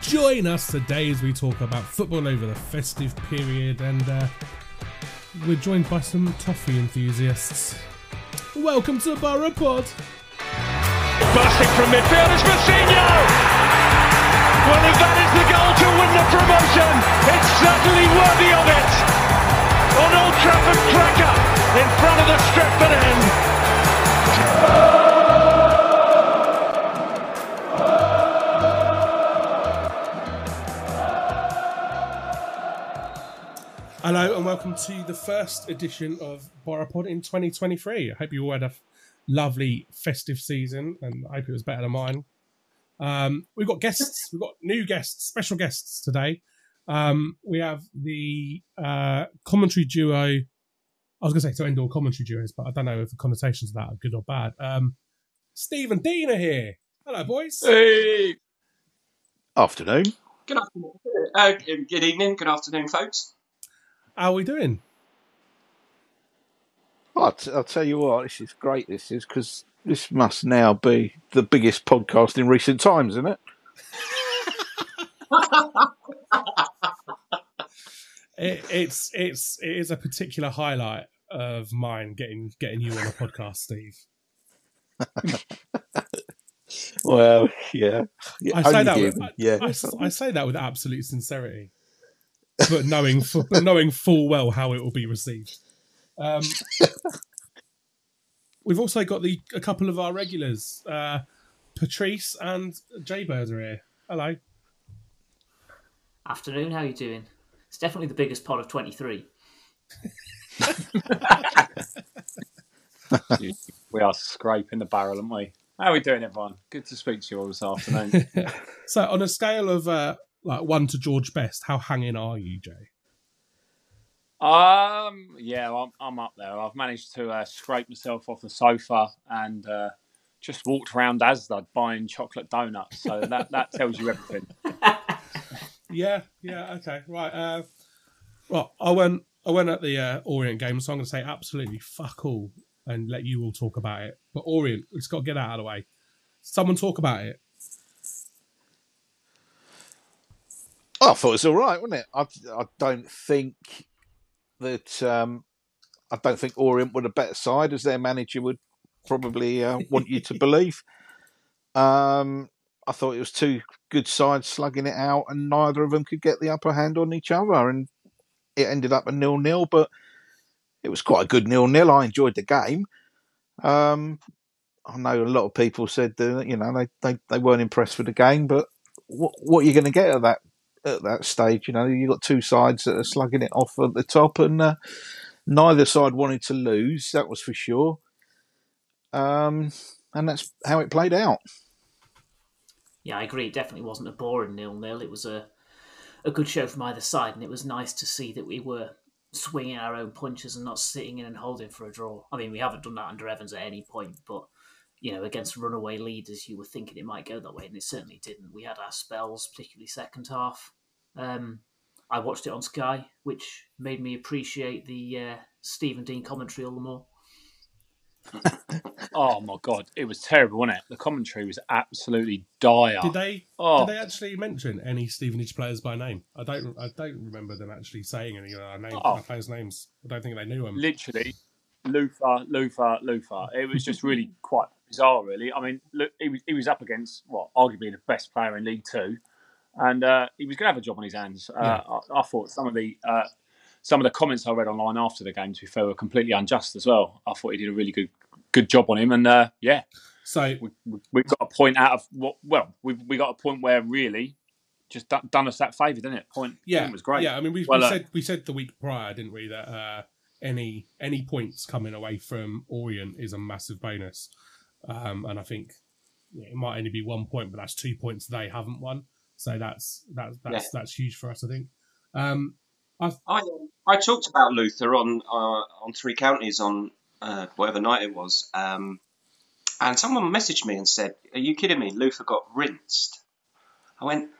Join us today as we talk about football over the festive period, and uh, we're joined by some toffee enthusiasts. Welcome to Boropod. Bursting from midfield is Mousinho! Well, if that is the goal to win the promotion, it's certainly worthy of it! On Old Trafford Cracker, in front of the Stretford end. Hello, and welcome to the first edition of Boropod in 2023. I hope you all had a f- lovely festive season, and I hope it was better than mine. Um, we've got guests, we've got new guests, special guests today. Um, we have the uh, commentary duo. I was going to say to end all commentary duos, but I don't know if the connotations of that are good or bad. Um, Steve and Dean are here. Hello, boys. Hey. Afternoon. Good afternoon. Uh, good evening. Good afternoon, folks. How are we doing? I'll, t- I'll tell you what, this is great. This is because this must now be the biggest podcast in recent times, isn't it? it, it's it's it is a particular highlight of mine getting getting you on a podcast, Steve. Well, yeah. yeah I say that with, I, yeah. I, I say that with absolute sincerity, but knowing fu- but knowing full well how it will be received. Um, we've also got the a couple of our regulars, uh, Patrice and Jaybird are here. Hello. Afternoon, how are you doing? It's definitely the biggest pod of 23. we are scraping the barrel, aren't we? How are we doing, everyone? Good to speak to you all this afternoon. So, on a scale of uh, like one to George Best, how hanging are you, Jay? um, yeah, I'm, I'm up there. I've managed to uh, scrape myself off the sofa and uh, just walked around Asda buying chocolate donuts. So that, that tells you everything. Yeah, yeah, okay, right. Uh, well, I went, I went at the uh, Orient game, so I'm going to say absolutely fuck all and let you all talk about it. But Orient, it's got to get out of the way. Someone talk about it. I thought it was all right, wasn't it? I, I don't think that um, I don't think Orient were a better side as their manager would probably uh, want you to believe. Um, I thought it was two good sides slugging it out, and neither of them could get the upper hand on each other, and it ended up a nil nil. But it was quite a good nil nil. I enjoyed the game. Um, I know a lot of people said that you know they, they, they weren't impressed with the game, but what what are you going to get at that at that stage? You know, you got two sides that are slugging it off at the top, and uh, neither side wanted to lose. That was for sure. Um, and that's how it played out. Yeah, I agree. It definitely wasn't a boring nil nil. It was a a good show from either side, and it was nice to see that we were swinging our own punches and not sitting in and holding for a draw. I mean, we haven't done that under Evans at any point, but you know, against runaway leaders, you were thinking it might go that way, and it certainly didn't. We had our spells, particularly second half. Um, I watched it on Sky, which made me appreciate the uh, Stephen Dean commentary all the more. Oh my god, it was terrible, wasn't it? The commentary was absolutely dire. Did they Oh. did they actually mention any Stevenage players by name? I don't I don't remember them actually saying any of our names, Oh. our players' names. I don't think they knew them. Literally, Luther, Luther, Luther. It was just really quite bizarre, really. I mean, look, he was he was up against what arguably the best player in League Two, and uh, he was going to have a job on his hands. Uh, Yeah. I, I thought some of the uh, some of the comments I read online after the game, to be fair, were completely unjust as well. I thought he did a really good good job on him, and uh, yeah, So we, we, we got a point out of what. Well, we we got a point where really just done, done us that favour, didn't it? Point, yeah, point was great. Yeah, I mean, we, Well, we uh, said we said the week prior, didn't we, that uh, any any points coming away from Orient is a massive bonus, um, and I think yeah, it might only be one point, but that's two points they haven't won, so that's that's that's that's huge for us, I think. Um, I um, I talked about Luther on uh, on Three Counties on uh, whatever night it was, um, and someone messaged me and said, "Are you kidding me? Luther got rinsed." I went,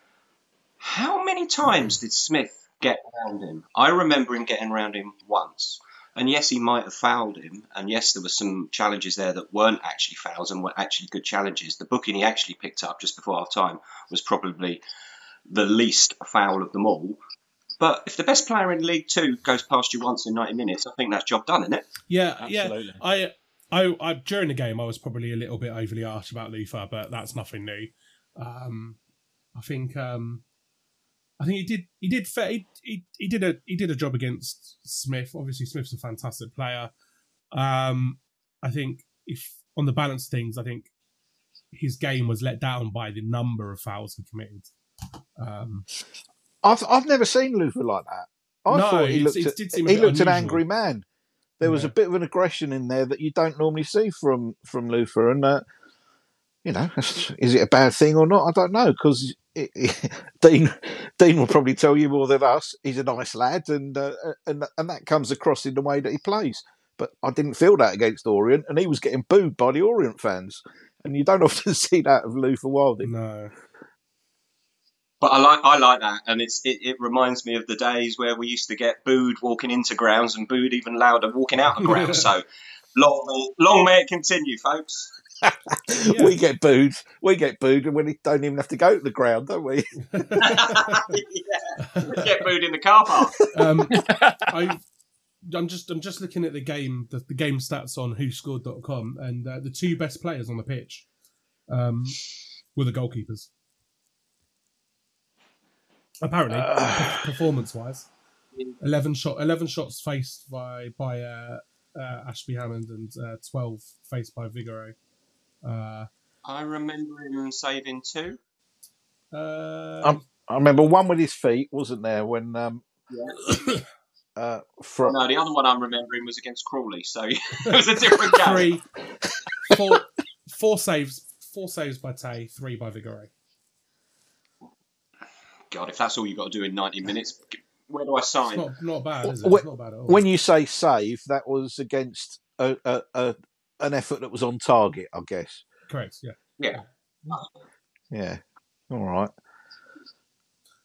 "How many times did Smyth get around him? I remember him getting around him once." And yes, he might have fouled him, and yes, there were some challenges there that weren't actually fouls and were actually good challenges. The booking he actually picked up just before half time was probably the least foul of them all. But if the best player in League Two goes past you once in 90 minutes, I think that's job done, isn't it? Yeah, Absolutely. yeah. I, I, I, during the game, I was probably a little bit overly harsh about Luther, but that's nothing new. Um, I think, um, I think he did, he did, he, he, he did a, he did a job against Smyth. Obviously, Smyth's a fantastic player. Um, I think if on the balance of things, I think his game was let down by the number of fouls he committed. Um, I've I've never seen Luther like that. I No, thought he looked it at, did seem a he looked an angry man. There was Yeah. a bit of an aggression in there that you don't normally see from from Luther, and uh, you know, is it a bad thing or not? I don't know because Dean Dean will probably tell you more than us. He's a nice lad, and uh, and and that comes across in the way that he plays. But I didn't feel that against Orient, and he was getting booed by the Orient fans, and you don't often see that of Luther Wildin. no, But I like I like that, and it's it, it reminds me of the days where we used to get booed walking into grounds and booed even louder walking out of grounds. so long long may it continue, folks. Yeah. We get booed. We get booed, and we don't even have to go to the ground, don't we? yeah. We get booed in the car park. um, I, I'm just I'm just looking at the game the, the game stats on WhoScored.com, and uh, the two best players on the pitch um, were the goalkeepers. Apparently, performance wise, eleven shot eleven shots faced by by uh, uh, Ashby Hammond and uh, twelve faced by Vigouroux. Uh, I remember him saving two. uh, Um, I remember one with his feet, wasn't there? When um, uh, from No, the other one I'm remembering was against Crawley, so it was a different game. three, four, four saves, four saves by Taye, three by Vigouroux. God, if that's all you got to do in 90 minutes, where do I It's sign? not not bad, is it? Wh- It's not bad at all. when you say save, that was against a, a, a an effort that was on target, I guess. Correct, yeah. Yeah. Yeah. All right.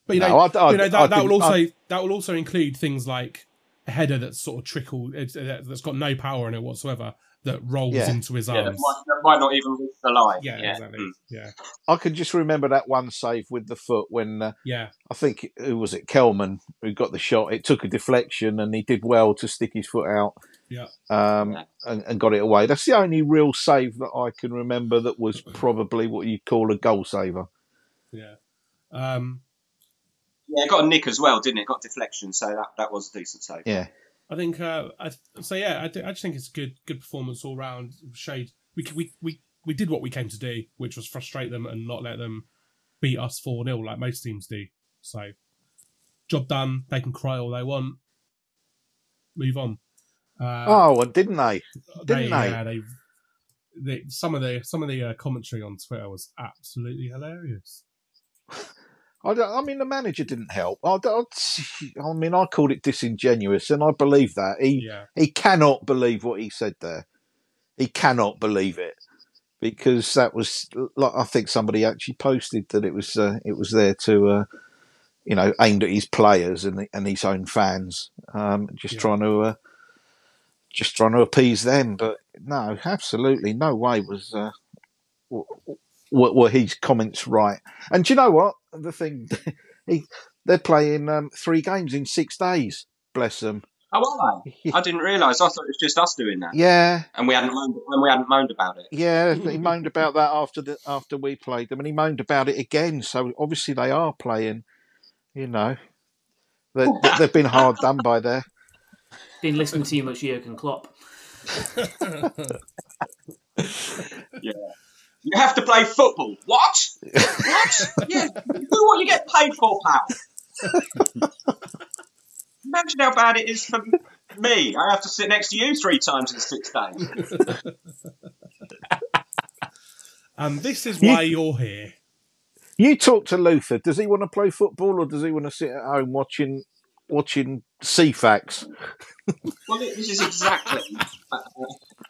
But you No, know, I- I- you know that, that will also I- that will also include things like a header that's sort of trickled, it's, uh, that's got no power in it whatsoever, that rolls Yeah. into his Yeah, that arms. might, that might not even reach the line. Yeah, yeah. exactly. Mm. Yeah, I can just remember that one save with the foot when uh, yeah, I think who was it, Kelman, who got the shot. It took a deflection, and he did well to stick his foot out yeah. um, and, and got it away. That's the only real save that I can remember that was probably what you call a goal saver. Yeah. Um, Yeah, it got a nick as well, didn't it? Got deflection, so that, that was a decent save. Yeah. I think uh, I, so. Yeah, I, th- I just think it's a good good performance all round. Shade we we we we did what we came to do, which was frustrate them and not let them beat us four 0 like most teams do. So, job done. They can cry all they want. Move on. Uh, oh, and didn't they? didn't they? Yeah, they, they. Some of the some of the uh, commentary on Twitter was absolutely hilarious. I, I mean, the manager didn't help. I, don't- I mean, I called it disingenuous, and I believe that he Yeah, he cannot believe what he said there. He cannot believe it because that was like I think somebody actually posted that it was uh, it was there to uh, you know aimed at his players and and his own fans, um, just Yeah. trying to uh, just trying to appease them. But no, absolutely no way was. Uh, w- w- were his comments right? And do you know what? The thing, he, they're playing um, three games in six days. Bless them. Oh, are they? I didn't realise. I thought it was just us doing that. Yeah, And we hadn't moaned, and we hadn't moaned about it. yeah. He moaned about that after the after we played them, and he moaned about it again. So obviously they are playing. You know, they- they've been hard done by there. Been listening to too much Jurgen Klopp. Yeah. You have to play football. What? What? yeah, do what you get paid for, pal. Imagine how bad it is for me. I have to sit next to you three times in six days. And this is why you're here. You talk to Luther. Does he want to play football, or does he want to sit at home watching watching Ceefax? Well, this is exactly.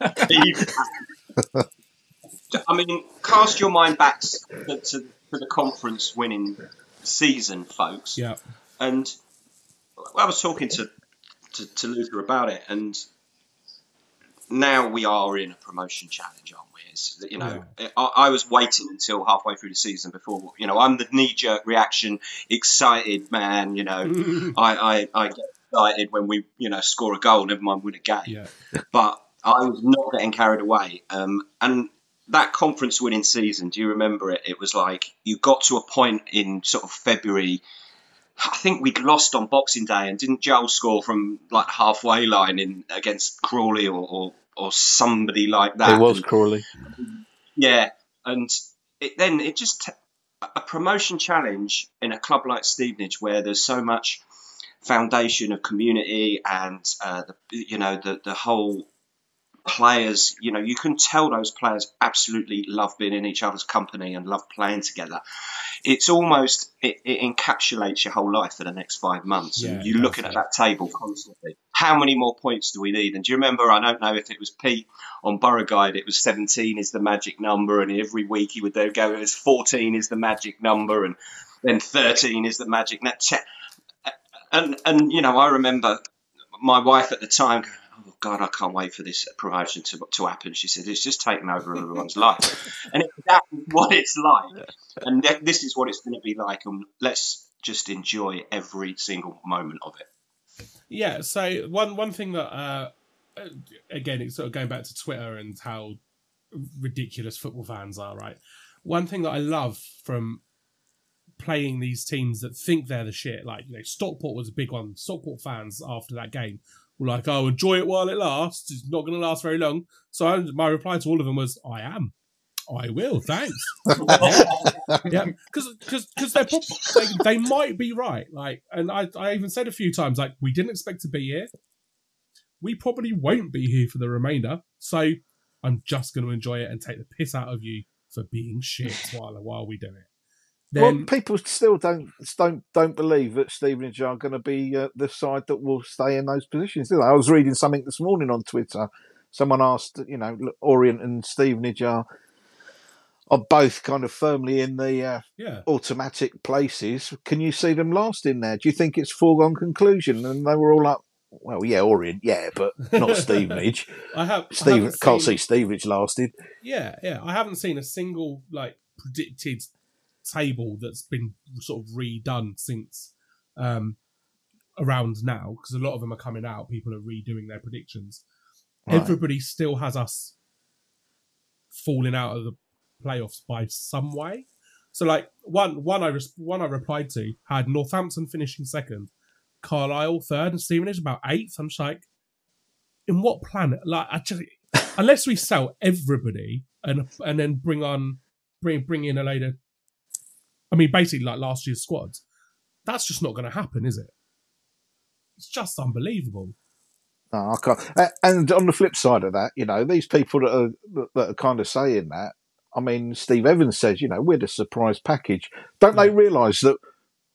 I mean, cast your mind back to, to, to the conference winning season, folks. Yeah. And I was talking to, to, to Luther about it, and now we are in a promotion challenge, aren't It's, you know, I, I was waiting until halfway through the season before, you know, I'm the knee jerk reaction, excited man, you know, I, I, I get excited when we, you know, score a goal, never mind win a game Yeah. but I was not getting carried away. Um, and that conference winning season, do you remember it? It was like you got to a point in sort of February. I think we'd lost on Boxing Day, and didn't Joel score from like halfway line in against Crawley or or, or somebody like that? It was And- Crawley. yeah, and it, then it just a promotion challenge in a club like Stevenage where there's so much foundation of community and uh, the, you know the the whole players you know you can tell those players absolutely love being in each other's company and love playing together. It's almost it, it encapsulates your whole life for the next five months. Yeah, and you're looking at that table constantly. How many more points do we need? And do you remember i don't know if it was pete on Borough Guide, it was 17 is the magic number, and every week he would go, it was 14 is the magic number, and then 13 is the magic net. And, and you know, I remember my wife at the time, God, I can't wait for this promotion to, to happen. She said, it's just taken over everyone's life. And exactly what it's like. And th- this is what it's going to be like. And let's just enjoy every single moment of it. Yeah. So one one thing that uh, uh, again, it's sort of going back to Twitter and how ridiculous football fans are, right? One thing that I love from playing these teams that think they're the shit, like you know, Stockport was a big one. Stockport fans after that game like, "Oh, enjoy it while it lasts. It's not going to last very long." So I, my reply to all of them was, "I am." I will, thanks. yeah, because because they're prob- they, they might be right. Like, and I I even said a few times like we didn't expect to be here. We probably won't be here for the remainder. So I'm just going to enjoy it and take the piss out of you for being shit while while we do it. Then well, people still don't don't don't believe that Stevenage are going to be uh, the side that will stay in those positions. Do they? I was reading something this morning on Twitter. Someone asked, you know, Orient and Stevenage are are both kind of firmly in the uh, yeah, automatic places. Can you see them last in there? Do you think it's foregone conclusion? And they were all like, "Well, yeah, Orient, yeah, but not Stevenage. I have I Steven haven't can't seen- see Stevenage lasted." Yeah, yeah. I haven't seen a single like predicted table that's been sort of redone since um around now because a lot of them are coming out. People are redoing their predictions. Right. Everybody still has us falling out of the playoffs by some way. So like one one I res- one I replied to had Northampton finishing second, Carlisle third, and Stevenage about eighth. I'm just like, in what planet? Like I just unless we sell everybody and and then bring on bring bring in a later. I mean, basically like last year's squads. That's just not going to happen, is it? It's just unbelievable. No, I can't. And on the flip side of that, you know, these people that are that are kind of saying that. I mean, Steve Evans says, you know, we're the surprise package. Don't they realise that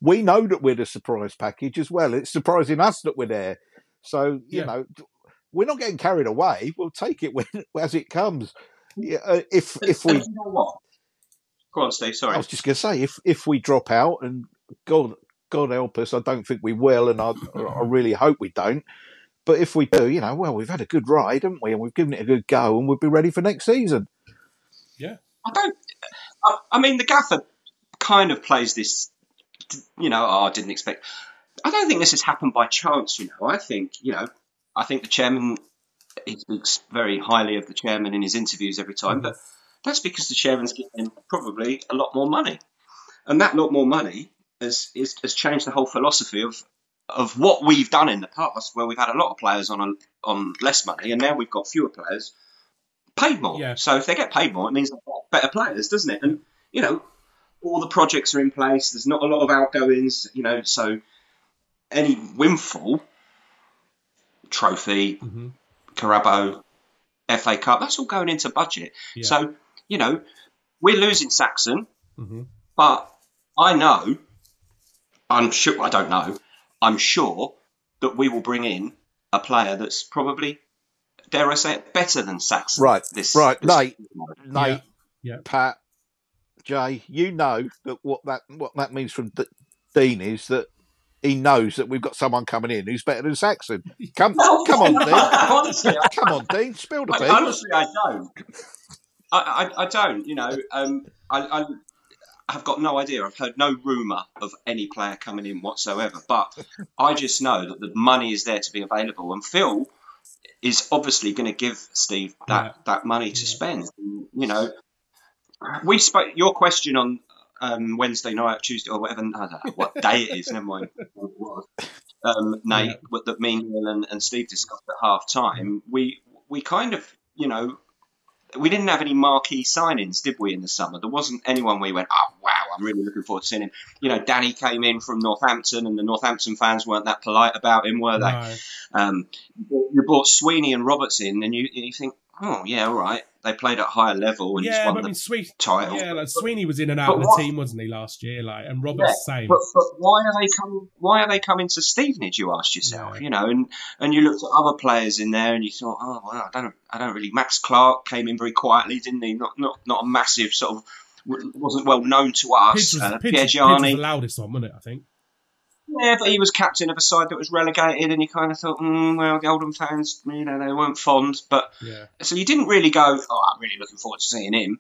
we know that we're the surprise package as well? It's surprising us that we're there. So you Yeah. know, we're not getting carried away. We'll take it when, as it comes. Yeah, uh, if if we, you know what? Go on, Steve. Sorry. I was just going to say, if if we drop out, and God God help us, I don't think we will, and I I really hope we don't. But if we do, you know, well, we've had a good ride, haven't we? And we've given it a good go, and we'll be ready for next season. Yeah. I don't. I, I mean, the gaffer kind of plays this. You know, oh, I didn't expect. I don't think this has happened by chance. You know, I think you know, I think the chairman he speaks very highly of the chairman in his interviews every time, but that's because the chairman's giving probably a lot more money, and that lot more money has is, has changed the whole philosophy of of what we've done in the past, where we've had a lot of players on a, on less money, and now we've got fewer players paid more. Yeah. So if they get paid more, it means they've got better players, doesn't it? And you know, all the projects are in place. There's not a lot of outgoings. You know, so any windfall trophy, Mhm. Carabao, FA Cup, that's all going into budget. Yeah. So you know, we're losing Saxon, Mhm. but I know, I'm sure, I don't know, I'm sure that we will bring in a player that's probably, dare I say it, better than Saxon. Right, This, right, this- Nate, Nate, Yeah. Pat, Jay, you know that what that what that means from D- Dean is that he knows that we've got someone coming in who's better than Saxon. Come, come on, Dean. honestly, Come on, Dean. Spill the I- beans. honestly, I don't. I, I, I don't. You know, um, I, I have got no idea. I've heard no rumor of any player coming in whatsoever. But I just know that the money is there to be available, and Phil is obviously going to give Steve that, Yeah. that money to spend. You know, we spoke. Your question on um, Wednesday night, Tuesday, or whatever. What day it is. Never mind. what it was. Um, Nate, what that me, and, and Steve discussed at half time. We we kind of, you know, we didn't have any marquee signings, did we, in the summer? There wasn't anyone we went, oh, wow, I'm really looking forward to seeing him. You know, Danny came in from Northampton, and the Northampton fans weren't that polite about him, were they? No. Um, you brought Sweeney and Roberts in, and you, you think, oh, yeah, all right. They played at higher level, and he's Yeah, won but I the mean, Sweet. title. Yeah, like Sweeney was in and out But of the what- team, wasn't he, last year? Like, and Roberts same. But, but why are they coming? Why are they coming to Stevenage? You asked yourself, Yeah. you know, and and you looked at other players in there, and you thought, oh well, I don't, I don't really. Max Clark came in very quietly, didn't he? Not not not a massive sort of. wasn't well known to us. Pidge was, uh, was the loudest one, wasn't it? I think. Yeah, but he was captain of a side that was relegated, and you kind of thought, mm, well, the Oldham fans, you know, they weren't fond, but Yeah. so you didn't really go, oh, I'm really looking forward to seeing him.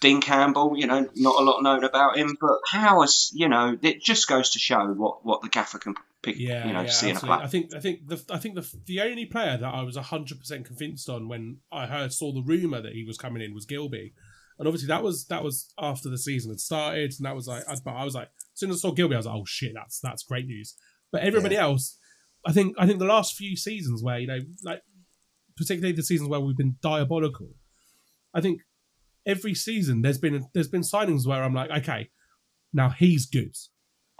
Dean Campbell, you know, not a lot known about him, but how is, you know, it just goes to show what, what the gaffer can pick, Yeah, you know, yeah, see in a player. I think I think the I think the the only player that I was hundred percent convinced on when I heard saw the rumor that he was coming in was Gilbey, and obviously that was that was after the season had started, and that was like I, but I was like soon as I saw Gilbey, I was like, oh shit, that's that's great news. But everybody else, I think I think the last few seasons where you know like particularly the seasons where we've been diabolical, I think every season there's been there's been signings where I'm like, okay, now he's good,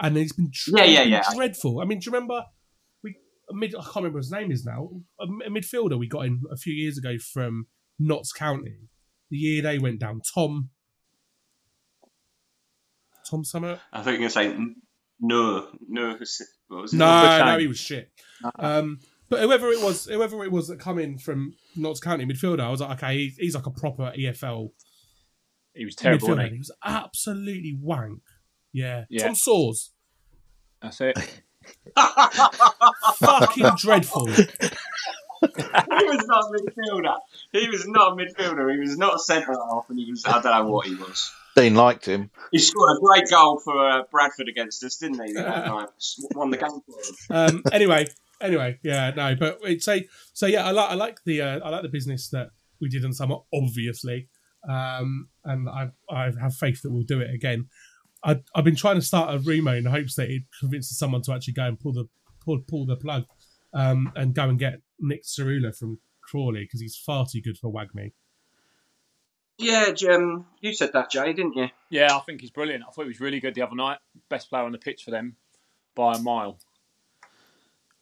and he's been, dr- Yeah, yeah, been yeah. dreadful. I mean, do you remember we a mid? I can't remember what his name is now. A, a midfielder we got in a few years ago from Notts County. The year they went down, Tom. Tom Summer. I think you're going to say, no, no, what was? No, no, he was shit. Um, but whoever it was, whoever it was that come in from Notts County midfielder, I was like, okay, he, he's like a proper EFL He was terrible, midfielder. wasn't He he? was absolutely wank. Yeah, Yeah. Tom Saws, That's it. fucking dreadful. he was not a midfielder. He was not a midfielder. He was not a centre half, and he was, I don't know what he was. Dean liked him. He scored a great goal for uh, Bradford against us, didn't he? That night? Won the game for us. um, anyway, anyway, yeah, no, but it's a so yeah, I like I like the uh, I like the business that we did in summer, obviously, um, and I I have faith that we'll do it again. I, I've been trying to start a rumour in hopes that it convinces someone to actually go and pull the pull pull the plug, um, and go and get Nick Tsaroulla from Crawley because he's far too good for WAGMI. Yeah, Jim, you said that, Jay, didn't you? Yeah, I think he's brilliant. I thought he was really good the other night. Best player on the pitch for them by a mile.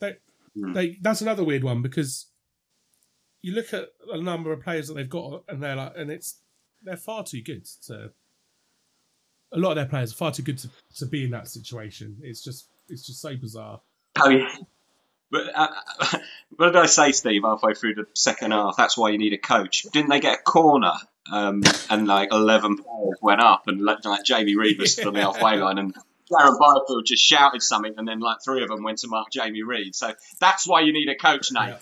They, they, that's another weird one because you look at a number of players that they've got, and they're like, and it's they're far too good to. A lot of their players are far too good to, to be in that situation. It's just it's just so bizarre. Oh, yeah. But uh, what did I say, Steve, halfway through the second half? That's why you need a coach. Didn't they get a corner um, and like 11 players went up and like, like Jamie Reid was from the halfway line and Darren Byfield just shouted something and then like three of them went to mark Jamie Reid. So that's why you need a coach, Nate.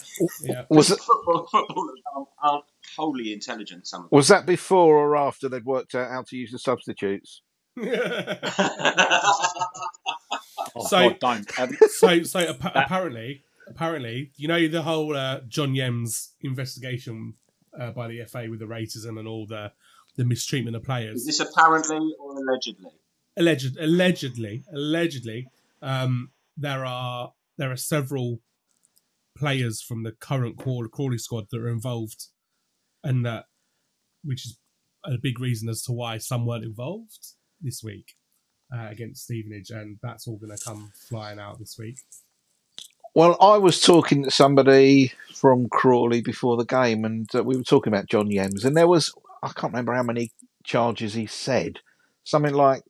Yeah. Was it Football, footballers aren't, aren't wholly intelligent, some of them. was that before or after they'd worked out how to use the substitutes? Oh, So- God, don't. Um, so so appa- apparently apparently you know the whole uh, John Yems investigation uh, by the FA with the racism and all the the mistreatment of Is players. this apparently or allegedly? Alleged, allegedly, allegedly, um, there are there are several players from the current Crawley squad that are involved, and that which is a big reason as to why some weren't involved this week uh, against Stevenage, and that's all going to come flying out this week. Well, I was talking to somebody from Crawley before the game, and uh, we were talking about John Yems, and there was I can't remember how many charges he said, something like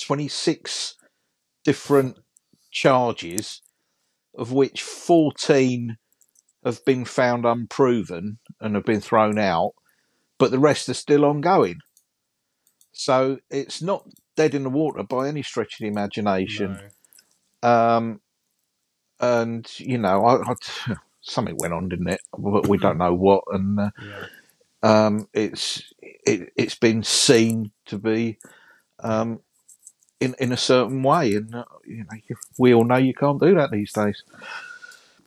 twenty six different charges, of which fourteen have been found unproven and have been thrown out, but the rest are still ongoing. So it's not dead in the water by any stretch of the imagination. No. Um, and you know, I, I, something went on, didn't it? But we don't know what, and uh, Yeah. um, it's it, it's been seen to be um, in in a certain way, and uh, you know, you- we all know you can't do that these days.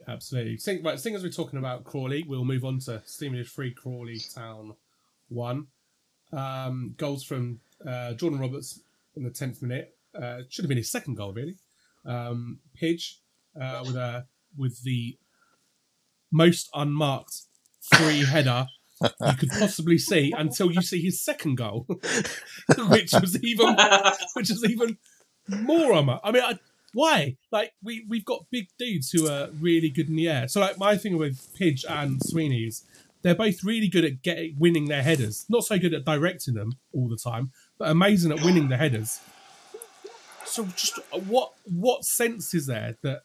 Absolutely. Seeing, right, seeing as we're talking about Crawley, we'll move on to Stevenage 3, Crawley Town 1. Um, goals from uh, Jordan Roberts in the 10th minute. Uh, should have been his second goal, really. Um, Pidge uh, with, a, with the most unmarked free header you could possibly see until you see his second goal, which was even which is even more unmarked. I mean, I, why? Like we we've got big dudes who are really good in the air. So like my thing with Pidge and Sweeney's. they're both really good at getting winning their headers. Not so good at directing them all the time, but amazing at winning the headers. So just what what sense is there that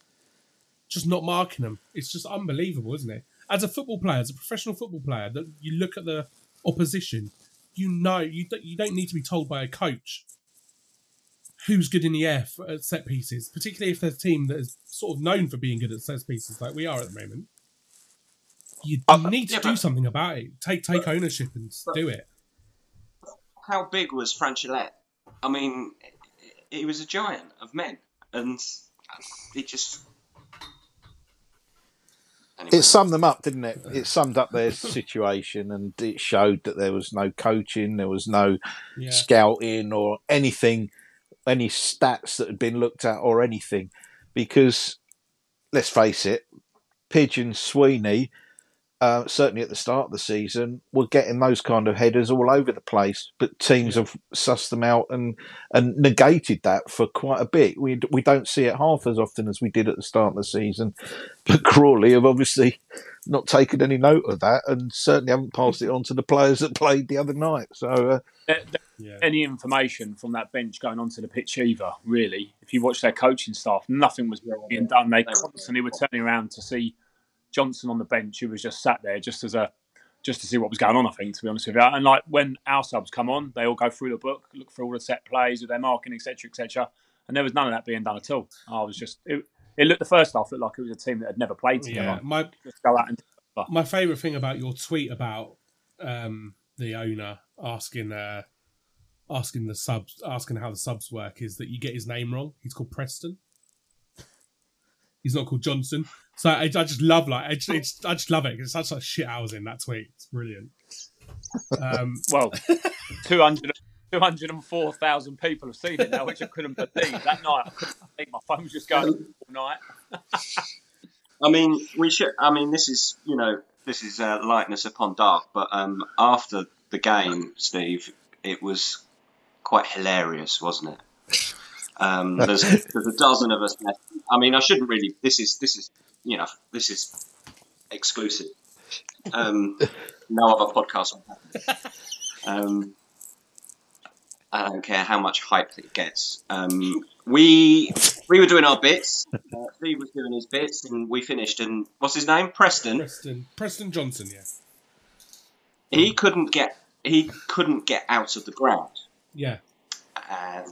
just not marking them? It's just unbelievable, isn't it? As a football player, as a professional football player, that you look at the opposition, you know you don't, you don't need to be told by a coach who's good in the air at set pieces, particularly if there's a team that is sort of known for being good at set pieces, like we are at the moment. You, you need to yeah, do but- something about it. Take take ownership and do it. How big was Francillette? I mean, he was a giant of men, and he just. Anyway. It summed them up, didn't it? It summed up their situation, and it showed that there was no coaching, there was no Yeah. scouting or anything, any stats that had been looked at or anything. Because let's face it, Pigeon Sweeney, uh, certainly at the start of the season, were getting those kind of headers all over the place. But teams have sussed them out and, and negated that for quite a bit. We we don't see it half as often as we did at the start of the season. But Crawley have obviously not taken any note of that, and certainly haven't passed it on to the players that played the other night. So. Uh, there- there- Yeah. any information from that bench going onto the pitch either, really. If you watch their coaching staff, nothing was being done. They constantly were turning around to see Johnson on the bench, who was just sat there just as a just to see what was going on, I think, to be honest with you. And like when our subs come on, they all go through the book, look for all the set plays with their marking, etc., etc. And there was none of that being done at all. I was just it, it looked the first half looked like it was a team that had never played together. Yeah, my Just go out and my favorite thing about your tweet about um, the owner asking uh, asking the subs asking how the subs work is that you get his name wrong. He's called Preston. He's not called Johnson. So I, I just love like I just, it's, I just love it. It's such a shit hours in that tweet. It's brilliant. Um, well, 200 204,000 people have seen it now, which I couldn't believe. That night, I couldn't believe my phone was just going all night. I mean, we should. I mean, this is you know, this is uh, lightness upon dark. But um, after the game, Steve, it was quite hilarious, wasn't it? Um, there's, there's a dozen of us. left. I mean, I shouldn't really. This is this is you know this is exclusive. Um, no other podcast. will have it. Um, I don't care how much hype it gets. Um, we we were doing our bits. Uh, Steve was doing his bits, and we finished. And what's his name? Preston. Preston Preston Johnson, yeah, He couldn't get he couldn't get out of the ground, yeah. and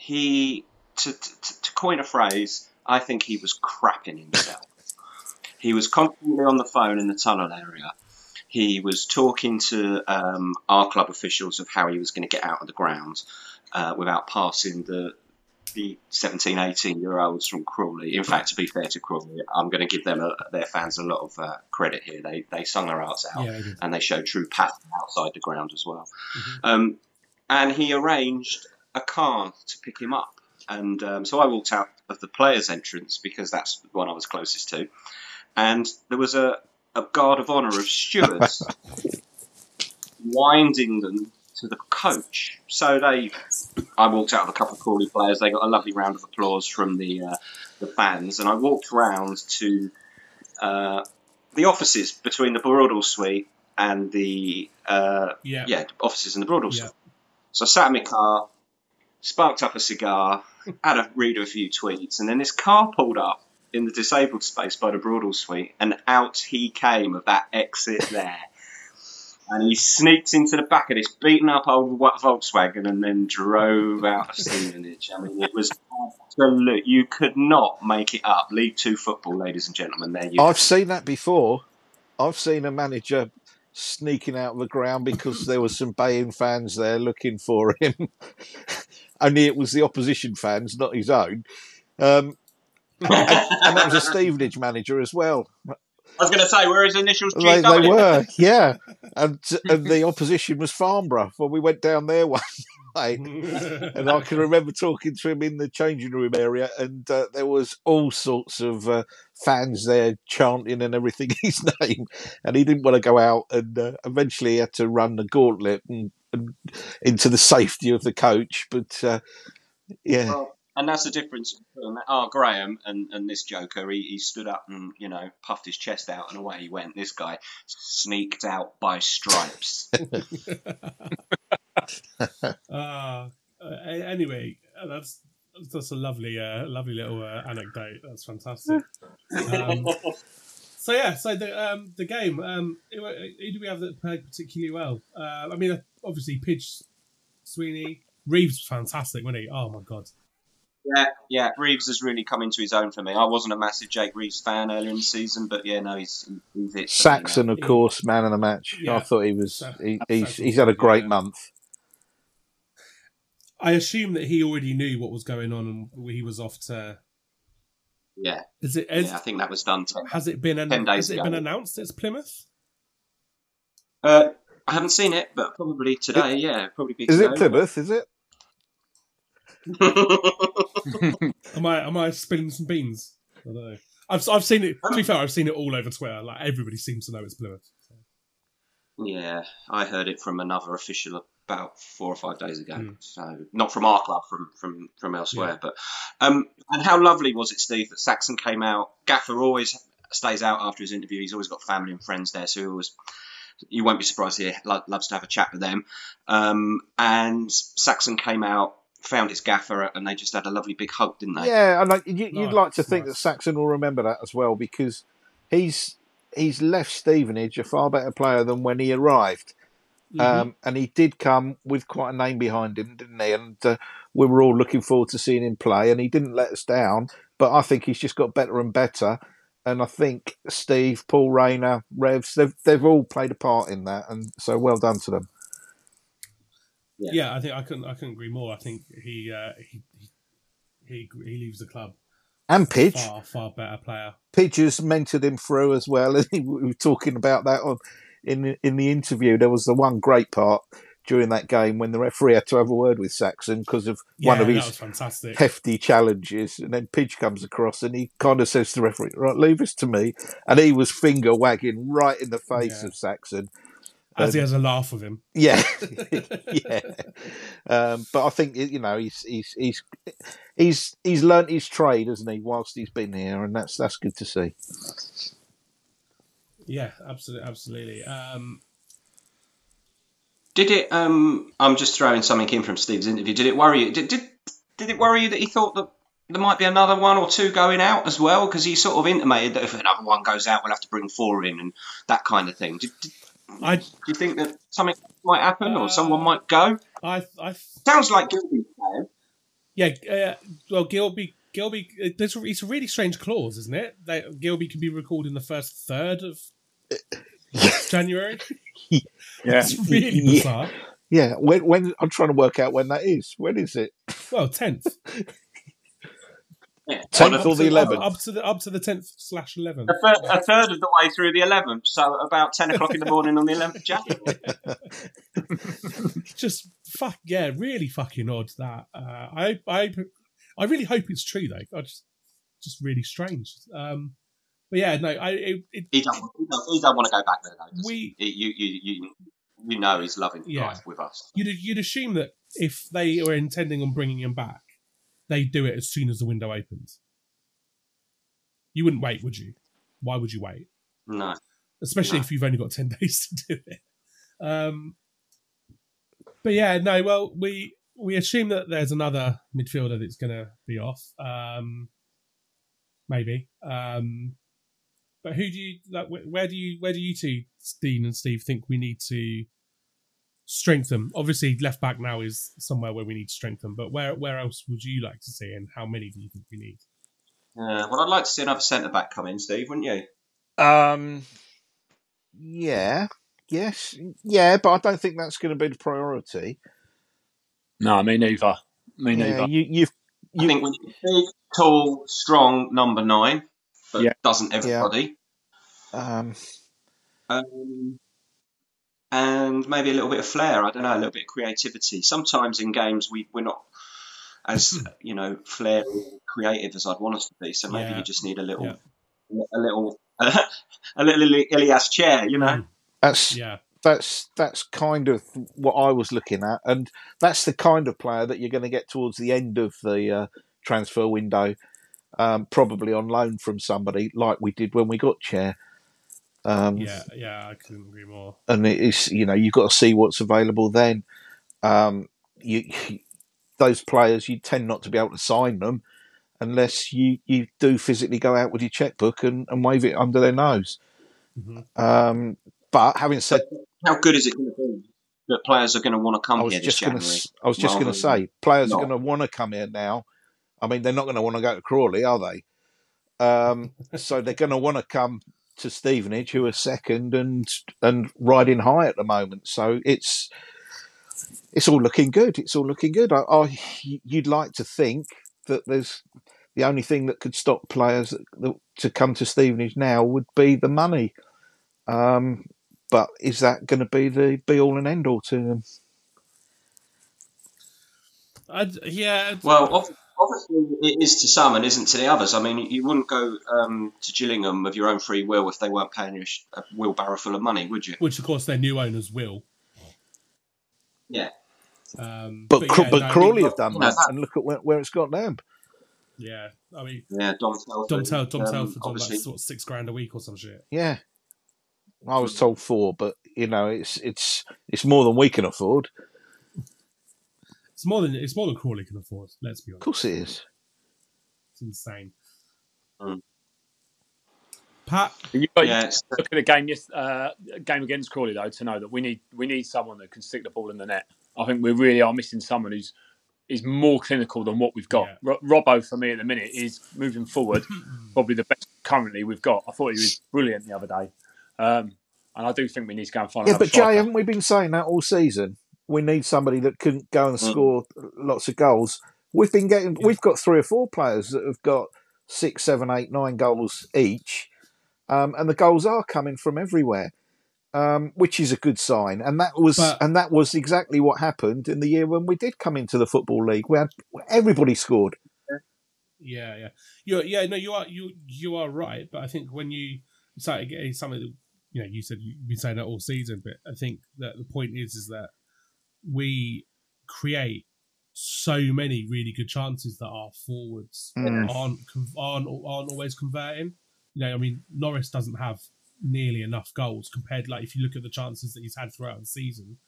he to, to, to coin a phrase, I think he was crapping himself. he was constantly on the phone in the tunnel area. He was talking to um, our club officials of how he was going to get out of the ground uh, without passing the the 17, 18 year olds from Crawley. In fact, to be fair to Crawley, I'm going to give them a, their fans a lot of uh, credit here. They they sung their hearts out Yeah, and they showed true passion outside the ground as well. Um, and he arranged a car to pick him up. And um, so I walked out of the players' entrance because that's the one I was closest to. And there was a, a guard of honour of stewards winding them to the coach. So they, I walked out with a couple of Crawley players. They got a lovely round of applause from the uh, the fans, and I walked round to uh, the offices between the Broadhall Suite and the uh, Yeah. yeah offices in the Broadhall Yeah. Suite. So I sat in my car, sparked up a cigar, had a read of a few tweets, and then this car pulled up in the disabled space by the Broadhall Suite, and out he came of that exit there. And he sneaked into the back of this beaten up old Volkswagen and then drove out of Stevenage. I mean, it was absolute. You could not make it up. League Two football, ladies and gentlemen. There you I've seen that before. I've seen a manager sneaking out of the ground because there were some Bayern fans there looking for him. Only it was the opposition fans, not his own. Um, and, and that was a Stevenage manager as well. I was going to say, where his initials They, GW? they were, yeah. And, and the opposition was Farnborough. Well, we went down there one night, and I can remember talking to him in the changing room area, and uh, there was all sorts of uh, fans there chanting and everything his name, and he didn't want to go out, and uh, eventually he had to run the gauntlet and into the safety of the coach. But uh, yeah, Well, and that's the difference between oh, Graham and, and this Joker. He, he stood up and, you know, puffed his chest out and away he went. This guy sneaked out by stripes. Uh, uh, anyway, uh, that's that's a lovely, uh, lovely little uh, anecdote. That's fantastic. Um, so yeah, so the um, the game. Um, who, who do we have that played particularly well? Uh, I mean, obviously, Pidge, Sweeney, Reeves was fantastic, wasn't he? Oh my god. yeah, yeah. Reeves has really come into his own for me. I wasn't a massive Jake Reeves fan earlier in the season, but yeah, no, he's, he's it. for me. Saxon, of course, man of the match. Yeah. I thought he was. He, he's he's had a great yeah. month. I assume that he already knew what was going on and he was off to. Yeah, Is it? Is, yeah. I think that was done. Ten. Has it been? An, 10 days has it ago. been announced? It's Plymouth. Uh, I haven't seen it, but probably today. yeah, probably be. Is it today. Plymouth? Is it? Am I am I spilling some beans? I don't know. I've I've seen it. To be fair, I've seen it all over Twitter. Like everybody seems to know it's Plymouth. Yeah, I heard it from another official about four or five days ago. Mm. So not from our club, from from from elsewhere. But um, and how lovely was it, Steve, that Saxon came out? Gaffer always stays out after his interview. He's always got family and friends there, so he always. You won't be surprised he lo- loves to have a chat with them. Um, and Saxon came out, found his gaffer, and they just had a lovely big hug, didn't they? Yeah, and like, you, you'd Nice, like to think nice. that Saxon will remember that as well because he's he's left Stevenage a far better player than when he arrived. Um, and he did come with quite a name behind him, didn't he? And uh, we were all looking forward to seeing him play, and he didn't let us down. But I think he's just got better and better. And I think Steve, Paul Raynor, Revs, they've they've all played a part in that, and so well done to them. Yeah. I think I couldn't I couldn't agree more. I think he uh, he, he he he leaves the club And Pidge, far far better player. Pidge has mentored him through as well, and we were talking about that on in in the interview. There was the one great part during that game when the referee had to have a word with Saxon because of Yeah, one of his hefty challenges, and then Pidge comes across and he kind of says to the referee, "Right, leave this to me," and he was finger wagging right in the face Yeah. of Saxon. As he has a laugh with him. Yeah, yeah. Um, but I think you know he's he's he's he's he's learnt his trade, hasn't he? Whilst he's been here, and that's that's good to see. Yeah, absolutely, absolutely. Um, Did it? Um, I'm just throwing something in from Steve's interview. Did it worry you? Did did, did it worry you that he thought that there might be another one or two going out as well? Because he sort of intimated that if another one goes out, we'll have to bring four in and that kind of thing. Did, did, I do you think that something might happen or someone might go? I I Sounds like Gilbey. yeah. Uh, well, Gilbey Gilbey. uh, it's a really strange clause, isn't it? That Gilbey can be recalled in the first third of January. Yeah. It's really Yeah. bizarre. Yeah, when when I'm trying to work out when that is. When is it? Well, tenth. Tenth or the eleventh? Up to the up to the tenth slash eleventh. A third, a third of the way through the 11th, so about 10 o'clock in the morning on the 11th January. Just fuck yeah, really fucking odd that. Uh, I I I really hope it's true though. I just just really strange. Um, but yeah, no, I it, it, He don't, he don't, he don't want to go back there, though. We- he? you, you, you, you know he's loving Yeah. life with us. you'd you'd assume that if they were intending on bringing him back, they'd do it as soon as the window opens. You wouldn't wait, would you? Why would you wait? No. especially No. if you've only got 10 days to do it. Um, but yeah, no, well, we we assume that there's another midfielder that's going to be off. Um, maybe. Um, but who do you like? Where do you where do you two, Dean and Steve, think we need to strengthen? Obviously, left back now is somewhere where we need to strengthen. But where where else would you like to see, and how many do you think we need? Uh, well, I'd like to see another centre back come in, Steve, wouldn't you? Um, yeah, yes, yeah, but I don't think that's going to be the priority. No, me neither. Me Yeah, neither. you, you've I think we need a big, tall, strong number nine, but Yeah. doesn't everybody. um, Um, and maybe a little bit of flair. I don't know, a little bit of creativity. Sometimes in games we we're not as you know flair creative as I'd want us to be. So maybe Yeah. you just need a little, Yeah. a little, a little Ili- Ilias Chair. You know. that's Yeah, that's that's kind of what I was looking at, and that's the kind of player that you're going to get towards the end of the uh, transfer window, um, probably on loan from somebody like we did when we got Chair. Um, yeah, yeah. I couldn't agree more. and it is you know you've got to see what's available then. Um, you, those players you tend not to be able to sign them unless you, you do physically go out with your checkbook and, and wave it under their nose. Mhm. Um, but having said, How good is it going to be that players are going to want to come I was here just gonna, I was just going to say players are going to want to come here now. I mean, they're not going to want to go to Crawley, are they? Um, so they're going to want to come to Stevenage, who are second and and riding high at the moment. So it's it's all looking good. It's all looking good. I, I you'd like to think that there's the only thing that could stop players that, that, to come to Stevenage now would be the money. Um, but is that going to be the be all and end all to them? I'd, yeah, I'd- Well, ob- obviously it is to some and isn't to the others. I mean, you wouldn't go um, to Gillingham of your own free will if they weren't paying you a wheelbarrow full of money, would you? which of course their new owners will. Yeah. Um, But Craw- yeah, but no, I Crawley mean, have done you that, and look at where, where it's got them. Yeah, I mean, Yeah, Dom Telford. Dom, Tel- Dom um, Telford's on obviously. like what, six grand a week or some shit. Yeah, I was told four, but you know, it's it's it's more than we can afford. It's more than it's more than Crawley can afford. Let's be honest. Of honest, course, it is. it's insane. Mm. Pat, You, got, Yeah, look at the game, uh, game against Crawley though to know that we need we need someone that can stick the ball in the net. I think we really are missing someone who's is more clinical than what we've got. Yeah. Ro- Robbo for me at the minute is moving forward, probably the best currently we've got. I thought he was brilliant the other day, um, and I do think we need to go and find. Yeah, but Jay, striker. haven't we been saying that all season? We need somebody that can go and Mm. score lots of goals. We've been getting, we've got three or four players that have got six, seven, eight, nine goals each, um, and the goals are coming from everywhere, um, which is a good sign. And that was, But- and that was exactly what happened in the year when we did come into the football league. We had everybody scored. yeah, yeah, you yeah, no, you are you you are right. But I think when you so getting something that you know you said you've been saying that all season, but I think that the point is is that we create so many really good chances that our forwards Mm. aren't aren't aren't always converting. You know, I mean, Norris doesn't have nearly enough goals compared. Like if you look at the chances that he's had throughout the season,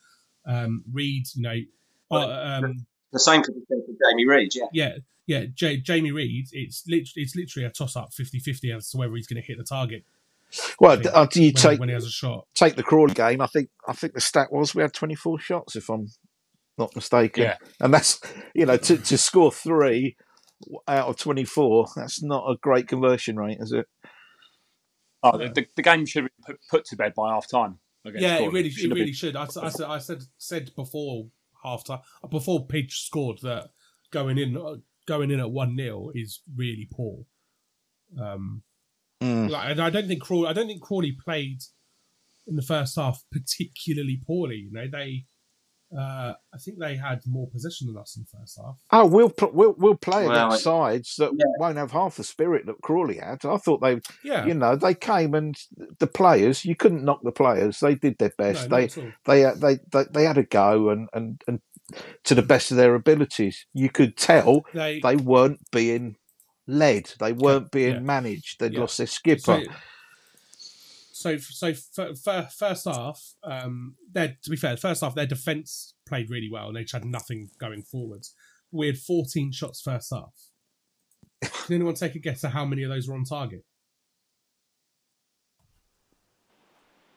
um, Reid, you know, uh, um, the same could be said for Jamie Reid, yeah. yeah, yeah, J- Jamie Reid, it's lit- it's literally a toss up 50-50 as to whether he's going to hit the target Well, I think, uh, do you when, take when he has a shot. take the Crawley game? I think I think the stat was we had twenty four shots, if I'm not mistaken. Yeah. and that's you know to to score three out of twenty four. That's not a great conversion rate, is it? Oh, the, the, the game should be put, put to bed by half time. Yeah, it really, it Shouldn't really be. should. I, s- I said, I said, said before half time, before Pidge scored that going in, uh, going in at one 0 is really poor. Um, Mm. like, and I don't think Crawley. I don't think Crawley played in the first half particularly poorly. You know, they. Uh, I think they had more possession than us in the first half. Oh, we'll pl- we'll we'll play Well, against it- sides that yeah. won't have half the spirit that Crawley had. I thought they, Yeah, you know, they came and the players. You couldn't knock the players. They did their best. not they they uh, they they they had a go and and and to the best of their abilities. You could tell They, they weren't being led. They weren't being yeah. managed. They'd Yeah. lost their skipper. So, so, so f- f- first half, um, their to be fair, first half their defense played really well and they just had nothing going forwards. We had 14 shots first half. Can anyone take a guess at how many of those were on target?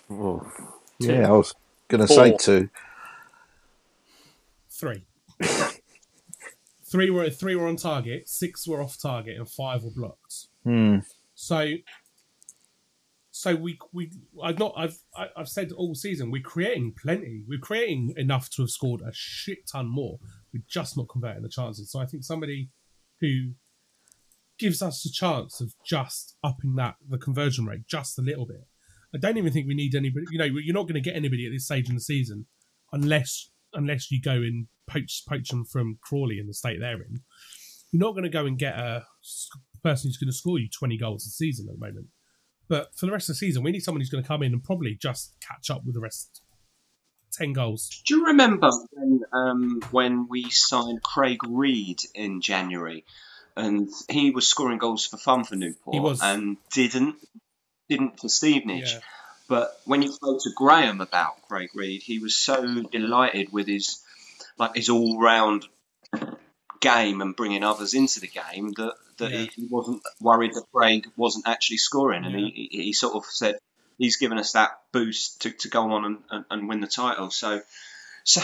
Oh, yeah, I was going to say two. Three. three were three were on target, six were off target, and five were blocked. Hmm. So, so we we I've not I've I- I've said all season we're creating plenty. We're creating enough to have scored a shit ton more. We're just not converting the chances. So I think somebody who gives us a chance of just upping that the conversion rate just a little bit. I don't even think we need anybody. You know, you're not going to get anybody at this stage in the season unless unless you go and poach poach them from Crawley in the state they're in. You're not going to go and get a person who's going to score you 20 goals a season at the moment. But for the rest of the season, we need someone who's going to come in and probably just catch up with the rest. 10 goals. Do you remember when um, when we signed Craig Reid in January, and he was scoring goals for fun for Newport, and didn't didn't for Stevenage. Yeah. But when you spoke to Graham about Craig Reid, he was so delighted with his like his all round game and bringing others into the game that, that Yeah. he, he wasn't worried that Craig wasn't actually scoring, and Yeah. he, he he sort of said he's given us that boost to, to go on and, and, and win the title. So so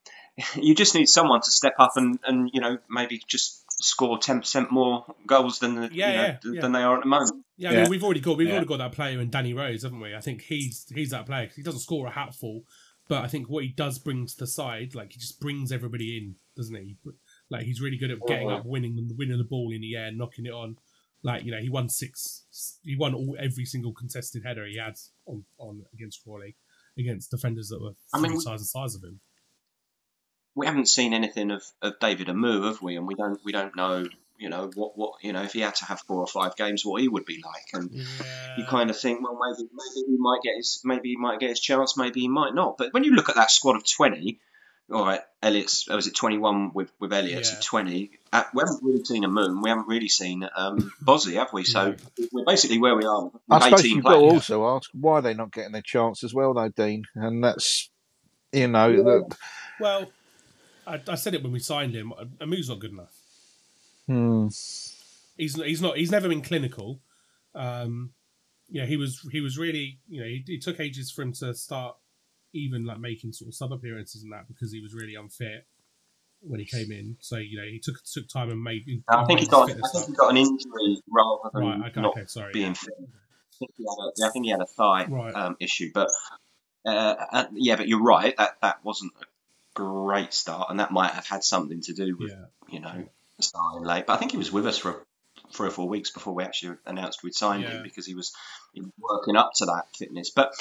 you just need someone to step up and, and you know maybe just score ten percent more goals than the, Yeah, you know, yeah, th- yeah. than they are at the moment. Yeah, I Yeah. mean, we've already got we've Yeah. already got that player in Danny Rose, haven't we? I think he's he's that player. He doesn't score a hatful, but I think what he does bring to the side, like he just brings everybody in, doesn't he? Like he's really good at getting up, mm-hmm. winning the winning the ball in the air, knocking it on. Like you know, he won six. He won all every single contested header he had on on against Crawley, against defenders that were I mean, times the size of him. we haven't seen anything of, of David Amoo, have we? And we don't we don't know, you know, what, what you know, if he had to have four or five games, what he would be like. And Yeah. you kind of think, well, maybe maybe he might get his maybe he might get his chance, maybe he might not. But when you look at that squad of twenty, all right, Elliott's was it twenty one with with Elliott, so Yeah. twenty. Uh, we haven't really seen a moon. We haven't really seen um, Bozzy, have we? So we're basically where we are. With I suppose 18 you've got to also ask why they're not getting their chance as well, though, Dean. And that's, you know, that, Well, I, I said it when we signed him. Amoo's not good enough. Hmm, he's he's not he's never been clinical. Um, yeah, he was he was really you know he, it took ages for him to start even like making sort of sub appearances and that because he was really unfit when he came in. So you know he took took time and made. I think he got I think up. he got an injury rather than Right, okay, not okay, sorry, being yeah. fit. I think he had a, yeah, I think he had a thigh Right. um, issue, but uh, and- yeah, but you're right that that wasn't a great start, and that might have had something to do with Yeah. you know starting late. But I think he was with us for three or four weeks before we actually announced we'd signed Yeah. him because he was, he was working up to that fitness. But,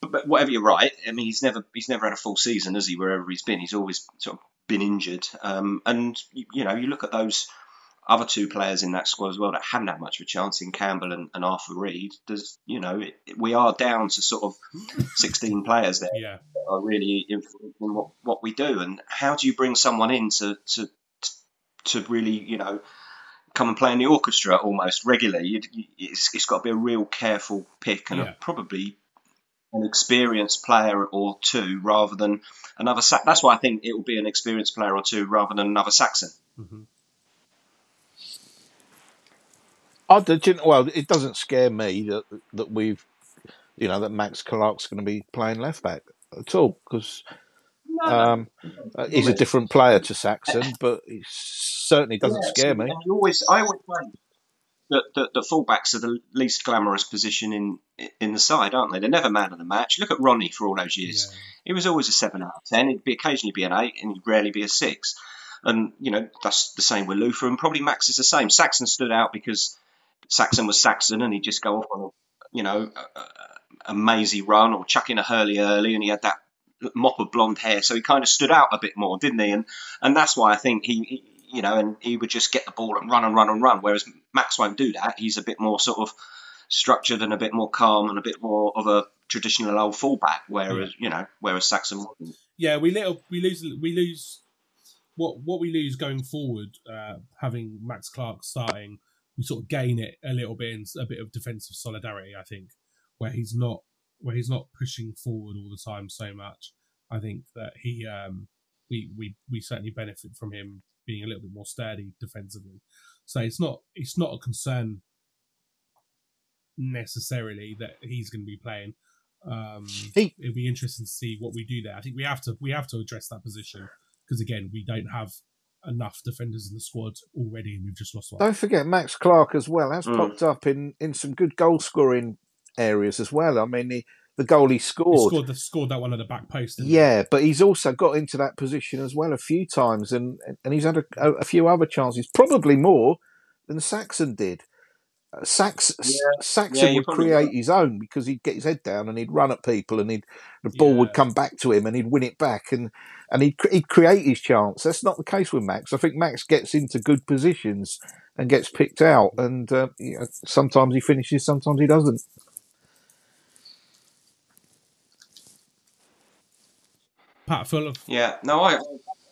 but but whatever you're right, I mean he's never he's never had a full season, has he? Wherever he's been, he's always sort of been injured. Um, and you, you know you look at those other two players in that squad as well that haven't had much of a chance in Campbell and, and Arthur Read. There's, you know, it, we are down to sort of 16 players there Yeah, that are really influencing what, what we do. And how do you bring someone in to, to, to really, you know, come and play in the orchestra almost regularly? It's, it's got to be a real careful pick and Yeah. a, probably an experienced player or two rather than another. Sa- That's why I think it will be an experienced player or two rather than another Saxon. I did, you know, well, it doesn't scare me that that we've, you know, that Max Clark's going to be playing left back at all because um, uh, he's a different player to Saxon, but he certainly doesn't Yeah, scare me. you always, I always find that, that the fullbacks are the least glamorous position in in the side, aren't they? They're never man of the match. Look at Ronnie for all those years. Yeah. He was always a seven out of ten. He'd be occasionally be an eight, and he'd rarely be a six. And you know that's the same with Luther, and probably Max is the same. Saxon stood out because Saxon was Saxon, and he'd just go off on a you know a, a, a mazy run or chuck in a hurley early, and he had that mop of blonde hair, so he kind of stood out a bit more, didn't he? And and that's why I think he, he you know, and he would just get the ball and run and run and run. Whereas Max won't do that. He's a bit more sort of structured and a bit more calm and a bit more of a traditional old fullback. Whereas you know, whereas Saxon wasn't. Yeah, we little we lose we lose what what we lose going forward. Uh, having Max Clark starting, we sort of gain it a little bit in a bit of defensive solidarity. I think where he's not where he's not pushing forward all the time so much. I think that he um, we we we certainly benefit from him being a little bit more sturdy defensively. So it's not it's not a concern necessarily that he's going to be playing. Um, He- it'll be interesting to see what we do there. I think we have to we have to address that position because again we don't have enough defenders in the squad already, and we've just lost one. Don't forget Max Clark as well has Mm. popped up in, in some good goal scoring areas as well. I mean, the, the goal he He scored, scored the scored that one at the back post. didn't he? yeah, but he's also got into that position as well a few times, and and he's had a, a, a few other chances, probably more than Saxon did. Uh, Sax, Saxon Yeah, would create right. his own because he'd get his head down and he'd run at people, and he'd the ball would come back to him, and he'd win it back, and and he'd he'd create his chance. That's not the case with Max. I think Max gets into good positions and gets picked out, and uh, you know, sometimes he finishes, sometimes he doesn't. Pat full of Yeah, no, I,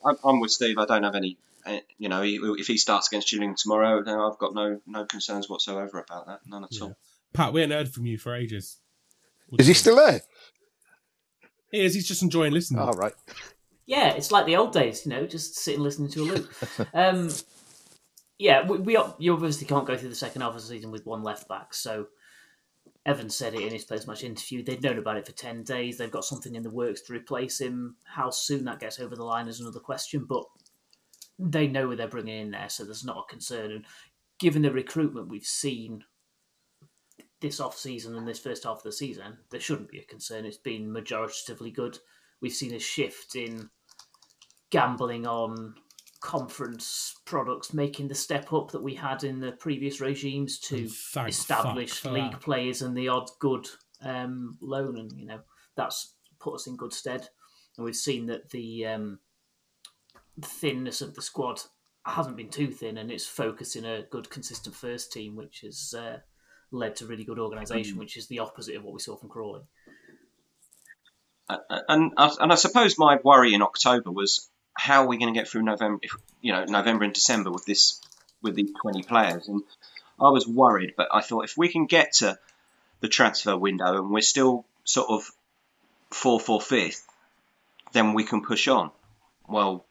I I'm with Steve. I don't have any. eh, You know, if he starts against Gillingham tomorrow, then I've got no no concerns whatsoever about that. None at Yeah. all. Pat. We haven't heard from you for ages. What Is he you still there? He is. He's just enjoying listening. All right. Yeah, it's like the old days, you know, just sitting listening to a loop. um, yeah, we, we you obviously can't go through the second half of the season with one left back. So Evans said it in his post-match interview. They've known about it for ten days. They've got something in the works to replace him. How soon that gets over the line is another question, but they know who they're bringing in there, so there's not a concern. And given the recruitment we've seen this off season and this first half of the season, there shouldn't be a concern. It's been majoritatively good. We've seen a shift in gambling on conference products, making the step up that we had in the previous regimes to And thank establish league that. players and the odd good um, loan, and you know that's put us in good stead. And we've seen that the um, thinness of the squad hasn't been too thin, and it's focusing a good, consistent first team, which has uh, led to really good Mm. organisation, which is the opposite of what we saw from Crawley. And and I suppose my worry in October was how are we going to get through November? If, you know, November and December with this with these twenty players, and I was worried. But I thought if we can get to the transfer window and we're still sort of fourth or fifth, then we can push on. Well,